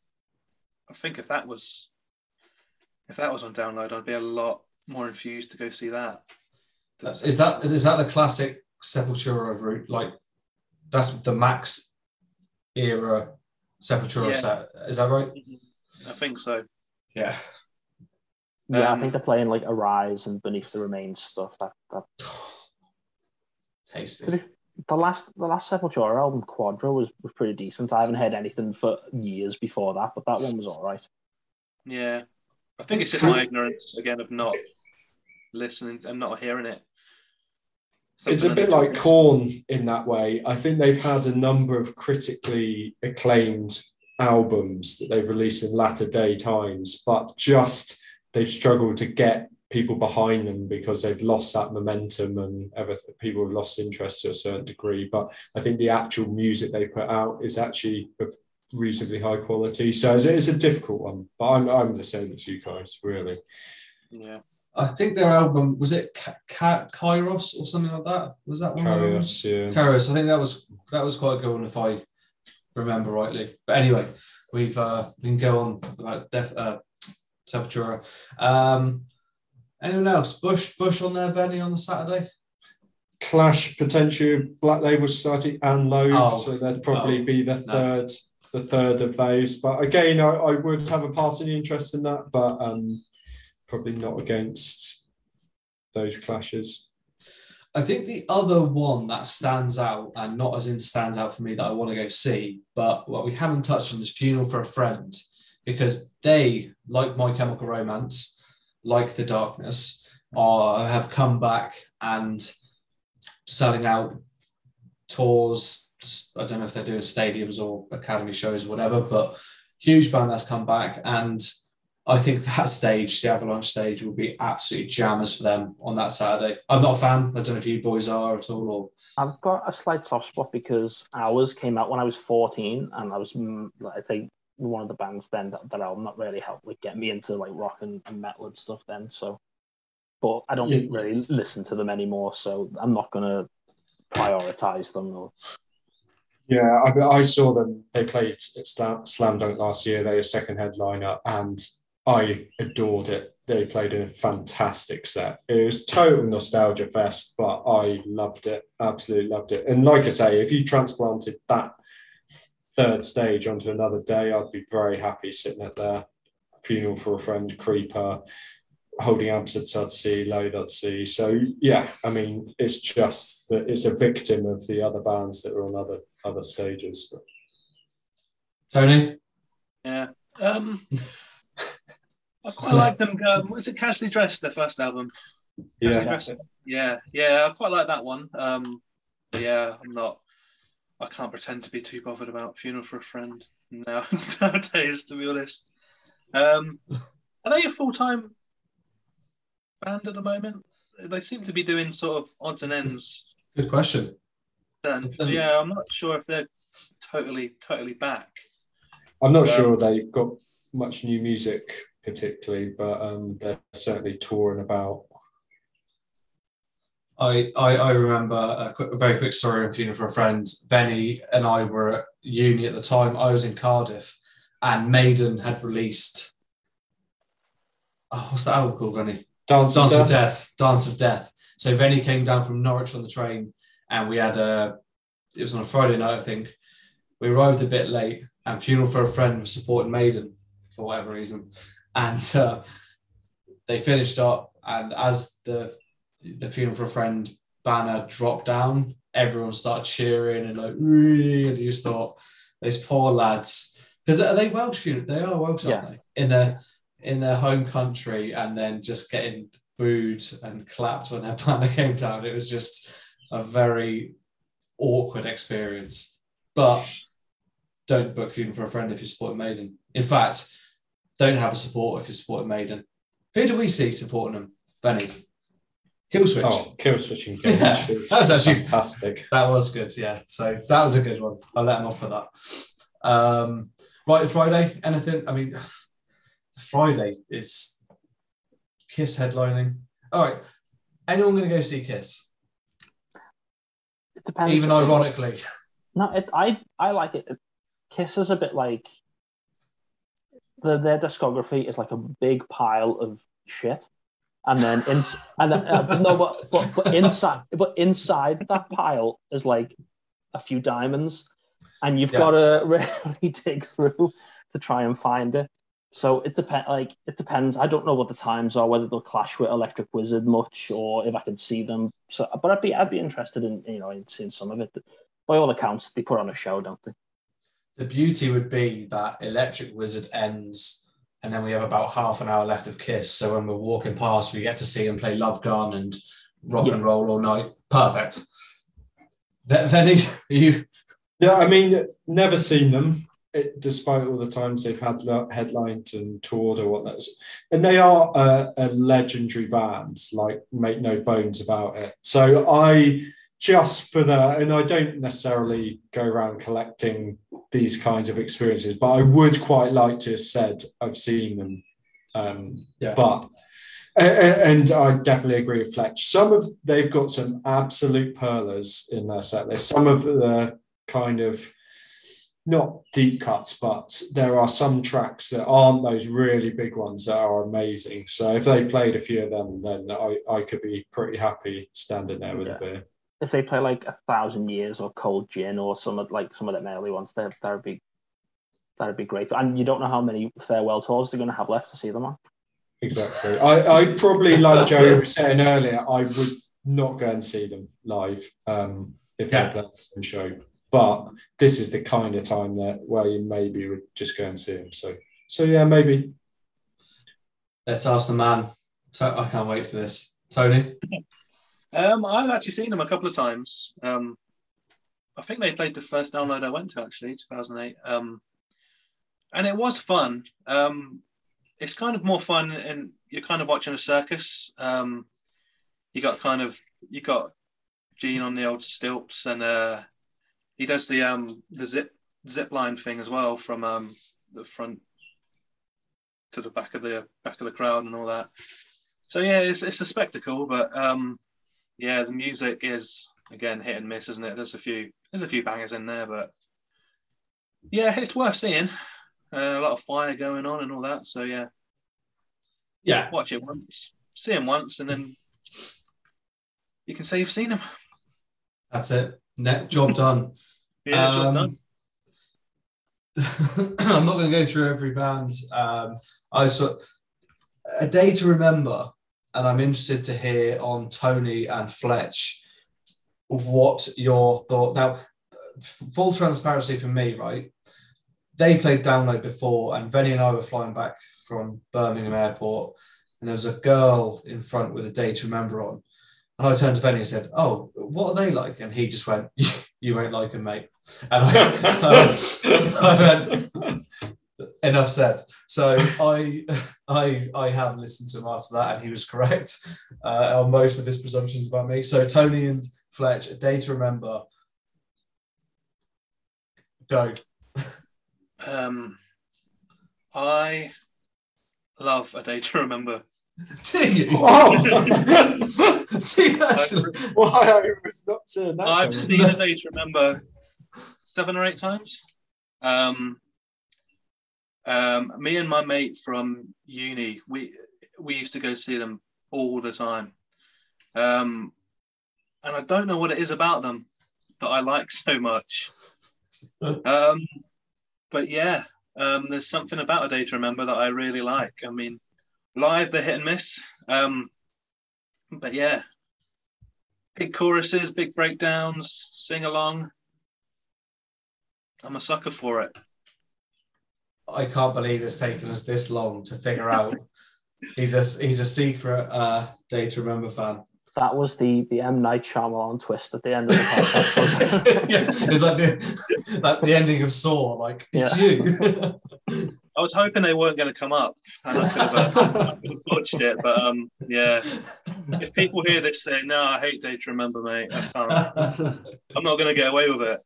Speaker 4: I think if that was if that was on download, I'd be a lot more infused to go see that.
Speaker 1: Is that is that the classic Sepultura route? Like that's the Max era Sepultura
Speaker 4: Yeah.
Speaker 1: set. Is that right?
Speaker 4: I think so.
Speaker 1: Yeah.
Speaker 3: Yeah,
Speaker 4: um,
Speaker 3: I think they're playing like Arise and Beneath the Remains stuff. That, that [sighs]
Speaker 1: Tasty.
Speaker 3: the last the last Sepultura album, Quadra, was, was pretty decent. I haven't heard anything for years before that, but that one was all right.
Speaker 4: Yeah, I think it's just my ignorance again of not listening and not hearing it.
Speaker 2: It's a bit like
Speaker 4: need
Speaker 2: Korn in that way. I think they've had a number of critically acclaimed albums that they've released in latter day times, but just they've struggled to get people behind them because they've lost that momentum and everything. People have lost interest to a certain degree. But I think the actual music they put out is actually of reasonably high quality. So it's, it's a difficult one, but I'm, I'm the same as you guys, really.
Speaker 4: Yeah,
Speaker 1: I think their album was it Ka- Ka- Kairos or something like that. Was that one? of them?
Speaker 2: Curious, yeah.
Speaker 1: Kairos. I think that was that was quite a good one if I remember rightly. But anyway, we've uh, we can go on about Def, uh, Sepultura. Um, anyone else? Bush Bush on there, Benny on the Saturday.
Speaker 2: Clash potentially Black Label Society and Loathe,
Speaker 1: Oh.
Speaker 2: so that'd probably
Speaker 1: Oh.
Speaker 2: be the third, the third of those. But again, I, I would have a passing interest in that, but um, probably not against those clashes.
Speaker 1: I think the other one that stands out, and not as in stands out for me that I want to go see, but what we haven't touched on is Funeral for a Friend, because they, like My Chemical Romance, like The Darkness, are have come back and selling out tours. I don't know if they're doing stadiums or academy shows or whatever, but huge band that's come back and I think that stage, the Avalanche stage, will be absolutely jammers for them on that Saturday. I'm not a fan. I don't know if you boys are at all. Or
Speaker 3: I've got a slight soft spot because Hours came out when I was 14, and I was, mm, I think, one of the bands then that, that album that really helped like get me into like rock and, and metal and stuff then. So, but I don't
Speaker 2: Yeah.
Speaker 3: really listen to them anymore, so I'm not gonna prioritize them. Or,
Speaker 2: Yeah, I, I saw them. They played at Slam, Slam Dunk last year. They were second headliner, and I adored it. They played a fantastic set. It was total nostalgia fest, but I loved it. Absolutely loved it. And like I say, if you transplanted that third stage onto another day, I'd be very happy sitting at their funeral for a friend, Creeper, holding Absent at Sea, Load at Sea. So yeah, I mean, it's just that it's a victim of the other bands that are on other other stages.
Speaker 1: Tony,
Speaker 4: yeah. Um, I quite like them. Um, was it Casually Dressed? Their first album. Casually
Speaker 2: Yeah,
Speaker 4: Dressed. Yeah, yeah. I quite like that one. Um, yeah, I'm not. I can't pretend to be too bothered about funeral for a friend now [laughs] nowadays, to be honest. Um, are they a full time band at the moment? They seem to be doing sort of odds and ends.
Speaker 1: Good question.
Speaker 4: And yeah, I'm not sure if they're totally totally back.
Speaker 2: I'm not
Speaker 4: Um,
Speaker 2: sure they've got much new music particularly, but um, they're certainly touring about.
Speaker 1: I, I, I remember a, quick, a very quick story on Funeral for a Friend. Benny and I were at uni at the time. I was in Cardiff, and Maiden had released. Oh, what's that album called, Benny?
Speaker 2: Dance,
Speaker 1: Dance
Speaker 2: of
Speaker 1: of
Speaker 2: Death.
Speaker 1: Death. Dance of Death. So Venny came down from Norwich on the train, and we had a. It was on a Friday night, I think. We arrived a bit late, and Funeral for a Friend was supporting Maiden for whatever reason, and uh, they finished up. And as the the Funeral for a Friend banner dropped down, everyone started cheering and like, you just thought, those poor lads, because are they Welsh? Funeral? They are Welsh, aren't they? In their in their home country, and then just getting booed and clapped when their [laughs] banner came down. It was just a very awkward experience. But don't book Funeral for a Friend if you support Maiden. In fact, don't have a support if you support Maiden. Who do we see supporting them? Benny. Killswitch.
Speaker 2: Oh, Killswitch Engage.
Speaker 1: Yeah, that was actually-
Speaker 2: fantastic.
Speaker 1: That was good, yeah. So that was a good one. I'll let him off for that. Um, right, Friday, anything? I mean, [sighs] Friday is Kiss headlining. All right, anyone going to go see Kiss?
Speaker 3: It depends.
Speaker 1: Even ironically,
Speaker 3: No, it's I I like it. Kiss is a bit like the, their discography is like a big pile of shit, and then in, and then, uh, no, but, but but inside but inside that pile is like a few diamonds, and you've
Speaker 1: Yeah.
Speaker 3: got to [laughs] really dig through to try and find it. So it depends. Like it depends. I don't know what the times are, whether they'll clash with Electric Wizard much, or if I can see them. So, but I'd be I'd be interested in you know in seeing some of it. By all accounts, they put on a show, don't they?
Speaker 1: the beauty would be that Electric Wizard ends, and then we have about half an hour left of Kiss. So when we're walking past, we get to see them play Love Gun and rock
Speaker 3: Yeah.
Speaker 1: and roll all night. Perfect. Th- Then [laughs] you
Speaker 2: Yeah, I mean, never seen them, it, despite all the times they've had headlined and toured or whatnot. And they are a, a legendary band, like make no bones about it. So I just for the, and I don't necessarily go around collecting these kinds of experiences, but I would quite like to have said I've seen them. Um,
Speaker 1: Yeah.
Speaker 2: But a- a- and I definitely agree with Fletch. Some of they've got some absolute perlers in their set list. Some of the kind of not deep cuts, but there are some tracks that aren't those really big ones that are amazing. So if they played a few of them, then I, I could be pretty happy standing there with
Speaker 3: Yeah.
Speaker 2: a beer.
Speaker 3: If they play like a thousand years or Cold Gin or some of like some of them early ones, that that'd be that'd be great. And you don't know how many farewell tours they're going to have left to see them on.
Speaker 2: Exactly. I, I probably, like Joe was saying earlier, I would not go and see them live um, if
Speaker 1: Yeah.
Speaker 2: they play a show. But this is the kind of time that where you maybe would just go and see them. So, so yeah, maybe.
Speaker 1: let's ask the man. I can't wait for this. Tony.
Speaker 4: Um, I've actually seen them a couple of times. Um, I think they played the first download I went to actually, 2008. Um, and it was fun. Um, it's kind of more fun, and you're kind of watching a circus. Um, you got kind of you got Gene on the old stilts, and uh, he does the um the zip zip line thing as well from um the front to the back of the back of the crowd and all that. So yeah, it's it's a spectacle, but um, yeah, the music is again hit and miss, isn't it? There's a few there's a few bangers in there, but yeah, it's worth seeing. Uh, a lot of fire going on and all that. So yeah,
Speaker 1: Yeah,
Speaker 4: watch it once, see him once, and then you can say you've seen him.
Speaker 1: that's it. Net job done. [laughs]
Speaker 4: Yeah, job
Speaker 1: Um,
Speaker 4: done. [laughs]
Speaker 1: I'm not going to go through every band. Um, I saw a day to remember, and I'm interested to hear on Tony and Fletch what your thought. Now, full transparency for me, right? They played Download before, and Venny and I were flying back from Birmingham Airport, and there was a girl in front with a day to remember on. And I turned to Venny and said, "Oh, what are they like?" And he just went, You won't like him, mate. And I, [laughs] I went, enough said. So I, [laughs] I, I have listened to him after that, and he was correct uh, on most of his presumptions about me. So Tony and Fletch, a day to remember. Go.
Speaker 4: Um, I love a day to remember. [laughs]
Speaker 1: Do you?
Speaker 2: Oh. [laughs]
Speaker 1: See, actually,
Speaker 2: Why I was not saying that.
Speaker 4: I've
Speaker 2: coming.
Speaker 4: seen a day to remember seven or eight times. Um, um, me and my mate from uni, we we used to go see them all the time. Um, and I don't know what it is about them that I like so much. Um, but yeah, um, there's something about a day to remember that I really like. I mean, live they're hit and miss. Um, but yeah, big choruses, big breakdowns, sing along. I'm a sucker for it.
Speaker 1: I can't believe it's taken us this long to figure out. [laughs] he's a he's a secret uh, day to remember fan.
Speaker 3: That was the the M Night Shyamalan twist at the end of the [laughs] podcast.
Speaker 1: yeah, it's like the like the ending of Saw. Like it's you. [laughs]
Speaker 4: I was hoping they weren't going to come up, and I could have, uh, I could have botched it. But um, yeah, if people hear this saying, "No, I hate Day to Remember," mate, I can't. I'm not going to get away with it.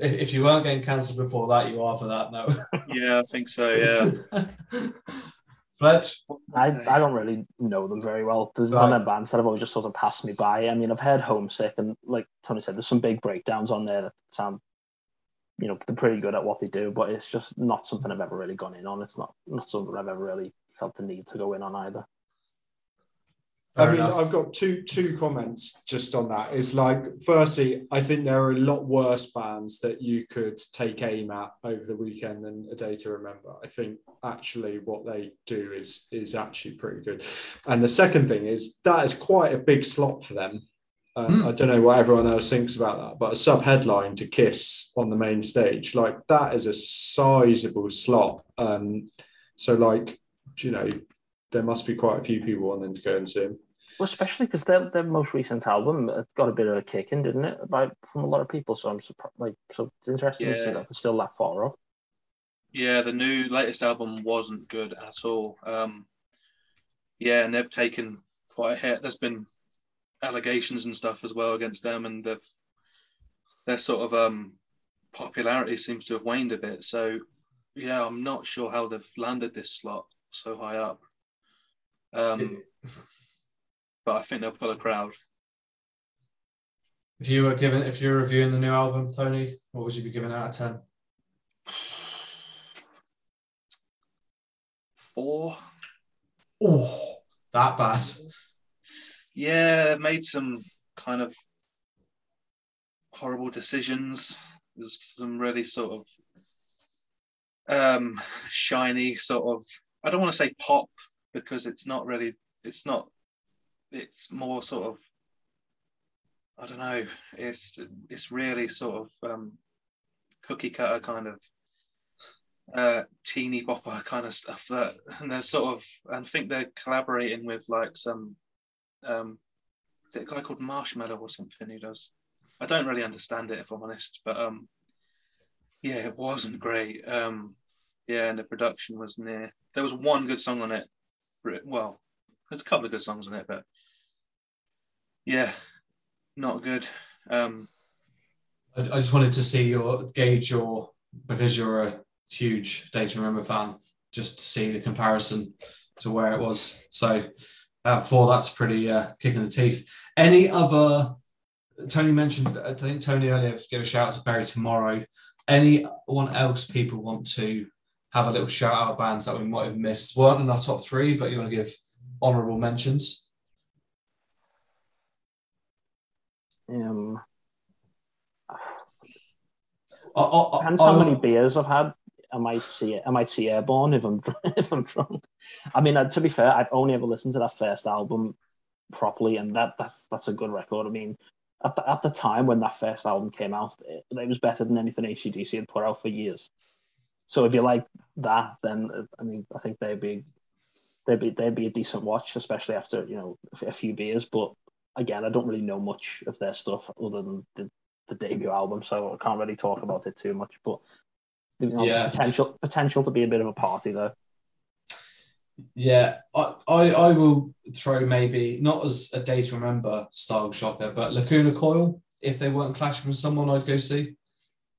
Speaker 1: If if you weren't getting cancelled before that, you are for that now. [laughs]
Speaker 4: Yeah, I think so. Yeah. [laughs]
Speaker 1: Fletch,
Speaker 3: I, I don't really know them very well. There's one of bands that have always just sort of passed me by. I mean, I've heard Homesick, and like Tony said, there's some big breakdowns on there that sound, you know, they're pretty good at what they do, but it's just not something I've ever really gone in on. It's not not something I've ever really felt the need to go in on either.
Speaker 1: Fair
Speaker 2: I mean,
Speaker 1: enough.
Speaker 2: I've got two two comments just on that. It's like, firstly, I think there are a lot worse bands that you could take aim at over the weekend than a day to remember. I think actually what they do is is actually pretty good. And the second thing is that is quite a big slot for them. Um,
Speaker 1: Mm.
Speaker 2: I don't know what everyone else thinks about that, but a sub headline to Kiss on the main stage, like that is a sizable slot. Um, so, like, you know, there must be quite a few people wanting to go and see him.
Speaker 3: Well, especially because their, their most recent album got a bit of a kick in, didn't it? By from a lot of people. So I'm surprised. Like, so it's interesting to see that they're still that far up.
Speaker 4: Yeah, the new latest album wasn't good at all. Um, yeah, and they've taken quite a hit. There's been allegations and stuff as well against them, and they've their sort of um, popularity seems to have waned a bit. So, yeah, I'm not sure how they've landed this slot so high up. Um, but I think they'll pull a crowd.
Speaker 1: if you were given, if you're reviewing the new album, Tony, what would you be giving out of ten?
Speaker 4: Four.
Speaker 1: Oh, that bad.
Speaker 4: Yeah, they've made some kind of horrible decisions. There's some really sort of um, shiny sort of. I don't want to say pop because it's not really. It's not. It's more sort of. I don't know. It's it's really sort of um, cookie cutter kind of uh, teeny bopper kind of stuff that, and they're sort of. I think they're collaborating with like some um, is it a guy called Marshmello or something who does? I don't really understand it if I'm honest, but um, yeah, it wasn't great. Um, yeah, and the production was near. There was one good song on it. Well, there's a couple of good songs on it, but yeah, not good. Um,
Speaker 1: I, I just wanted to see your gauge your because you're a huge Day to Remember fan, just to see the comparison to where it was. So uh, four, that's pretty uh, kick in the teeth. Any other? Tony mentioned. I think Tony earlier gave a shout out to Bury Tomorrow. Anyone else people want to have a little shout out bands that we might have missed? weren't in our top three, but you want to give honourable mentions?
Speaker 3: Um,
Speaker 1: I, I,
Speaker 3: depends
Speaker 1: I-
Speaker 3: how
Speaker 1: I-
Speaker 3: many beers I've had. I might see I might see Airborne if I'm [laughs] if I'm drunk. I mean, uh, to be fair, I've only ever listened to that first album properly, and that that's that's a good record. I mean, at the, at the time when that first album came out, it, it was better than anything ACDC had put out for years. So if you like that, then uh, I mean, I think they'd be they'd be they'd be a decent watch, especially after you know a few beers. But again, I don't really know much of their stuff other than the, the debut album, so I can't really talk about it too much. But you know,
Speaker 1: Yeah.
Speaker 3: potential potential to be a bit of a party there.
Speaker 1: Yeah, I, I, I will throw maybe not as a day to remember style shocker, but Lacuna Coil. If they weren't clashing with someone, I'd go see.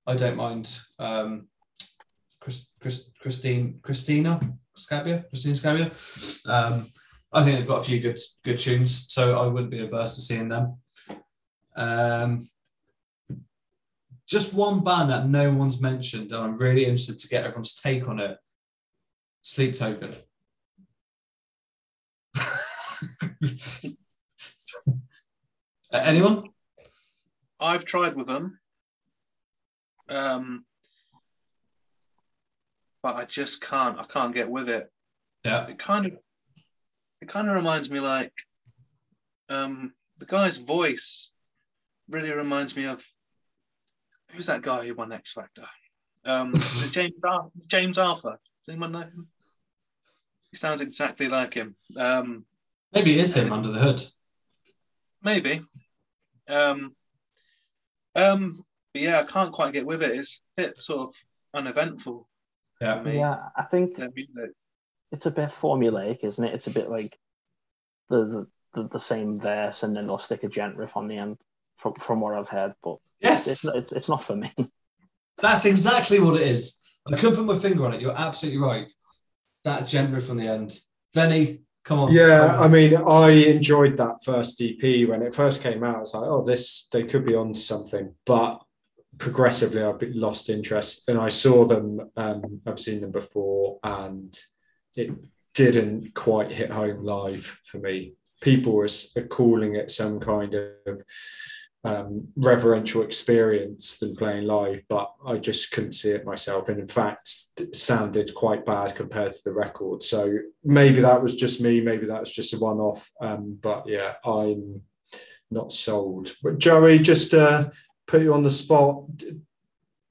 Speaker 1: I don't mind. Um, Chris, Chris, Christine, Christina Scabbia, Christine Scabbia. Um, I think they've got a few good good tunes, so I wouldn't be averse to seeing them. Um, just one band that no one's mentioned, and I'm really interested to get everyone's take on it. Sleep Token. [laughs] Uh, anyone?
Speaker 4: I've tried with them, um, but I just can't. I can't get with it.
Speaker 1: Yeah.
Speaker 4: It kind of, it kind of reminds me like, um, the guy's voice really reminds me of who's that guy who won X Factor? Um, [laughs] James Ar- James Arthur. Does anyone know him? He sounds exactly like him. Um,
Speaker 1: Maybe it is him under the hood.
Speaker 4: maybe. Um, um, but yeah, I can't quite get with it. It's a bit sort of uneventful
Speaker 1: Yeah.
Speaker 4: for me.
Speaker 3: Yeah, I think
Speaker 4: their music.
Speaker 3: it's a bit formulaic, isn't it? It's a bit [laughs] like the the, the same verse, and then they'll stick a djent riff on the end. From from what I've heard, but
Speaker 1: Yes,
Speaker 3: it's not, it's not for me. [laughs]
Speaker 1: that's exactly what it is. I couldn't put my finger on it. You're absolutely right. That djent riff on the end. Venny, come on.
Speaker 2: Yeah, I mean, I enjoyed that first EP when it first came out. I was like, oh, this they could be on something, but progressively I've lost interest. And I saw them, um, I've seen them before, and it didn't quite hit home live for me. People were calling it some kind of um, reverential experience than playing live, but I just couldn't see it myself. And in fact, it sounded quite bad compared to the record. So maybe that was just me. Maybe that was just a one off. Um, but yeah, I'm not sold. But Joey, just uh, put you on the spot.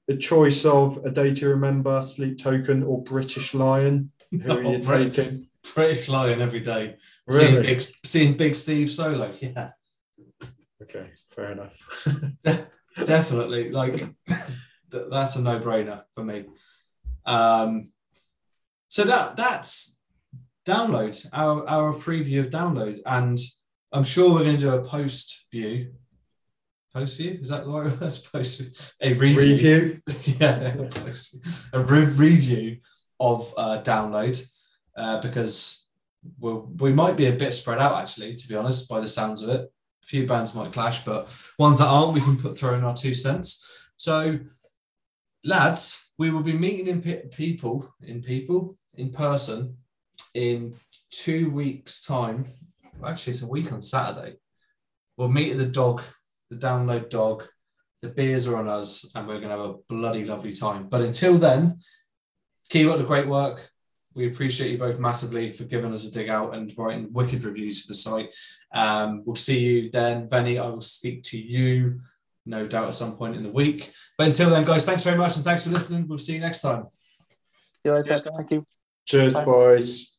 Speaker 2: The choice of a day to remember, Sleep Token, or British Lion. Who are [laughs] you
Speaker 1: Oh,
Speaker 2: taking?
Speaker 1: British Lion every day. Seeing,
Speaker 2: Really?
Speaker 1: big, seeing Big Steve solo. Yeah,
Speaker 2: Okay, fair enough. [laughs]
Speaker 1: definitely. Like, [laughs] th- that's a no brainer for me. Um, so that that's download, our, our preview of download. And I'm sure we're going to do a post view. Post view? Is that the right [laughs] word? Post view. A review.
Speaker 2: Review. [laughs]
Speaker 1: yeah, a re- review of uh, download uh, because we'll, we might be a bit spread out actually, to be honest, by the sounds of it. A few bands might clash, but ones that aren't, we can put through in our two cents. So, lads, we will be meeting in pe- people in people in person in two weeks' time. Actually, it's a week on Saturday. We'll meet at the dog, the download dog the beers are on us and we're going to have a bloody lovely time. But until then, keep up the great work. We appreciate you both massively for giving us a dig out and writing wicked reviews for the site. Um, we'll see you then. Benny, I will speak to you no doubt at some point in the week. But until then, guys, thanks very much and thanks for listening. We'll see you next time.
Speaker 3: See you later.
Speaker 4: Cheers, guys.
Speaker 3: Thank you.
Speaker 2: Cheers,
Speaker 3: Bye.
Speaker 2: boys.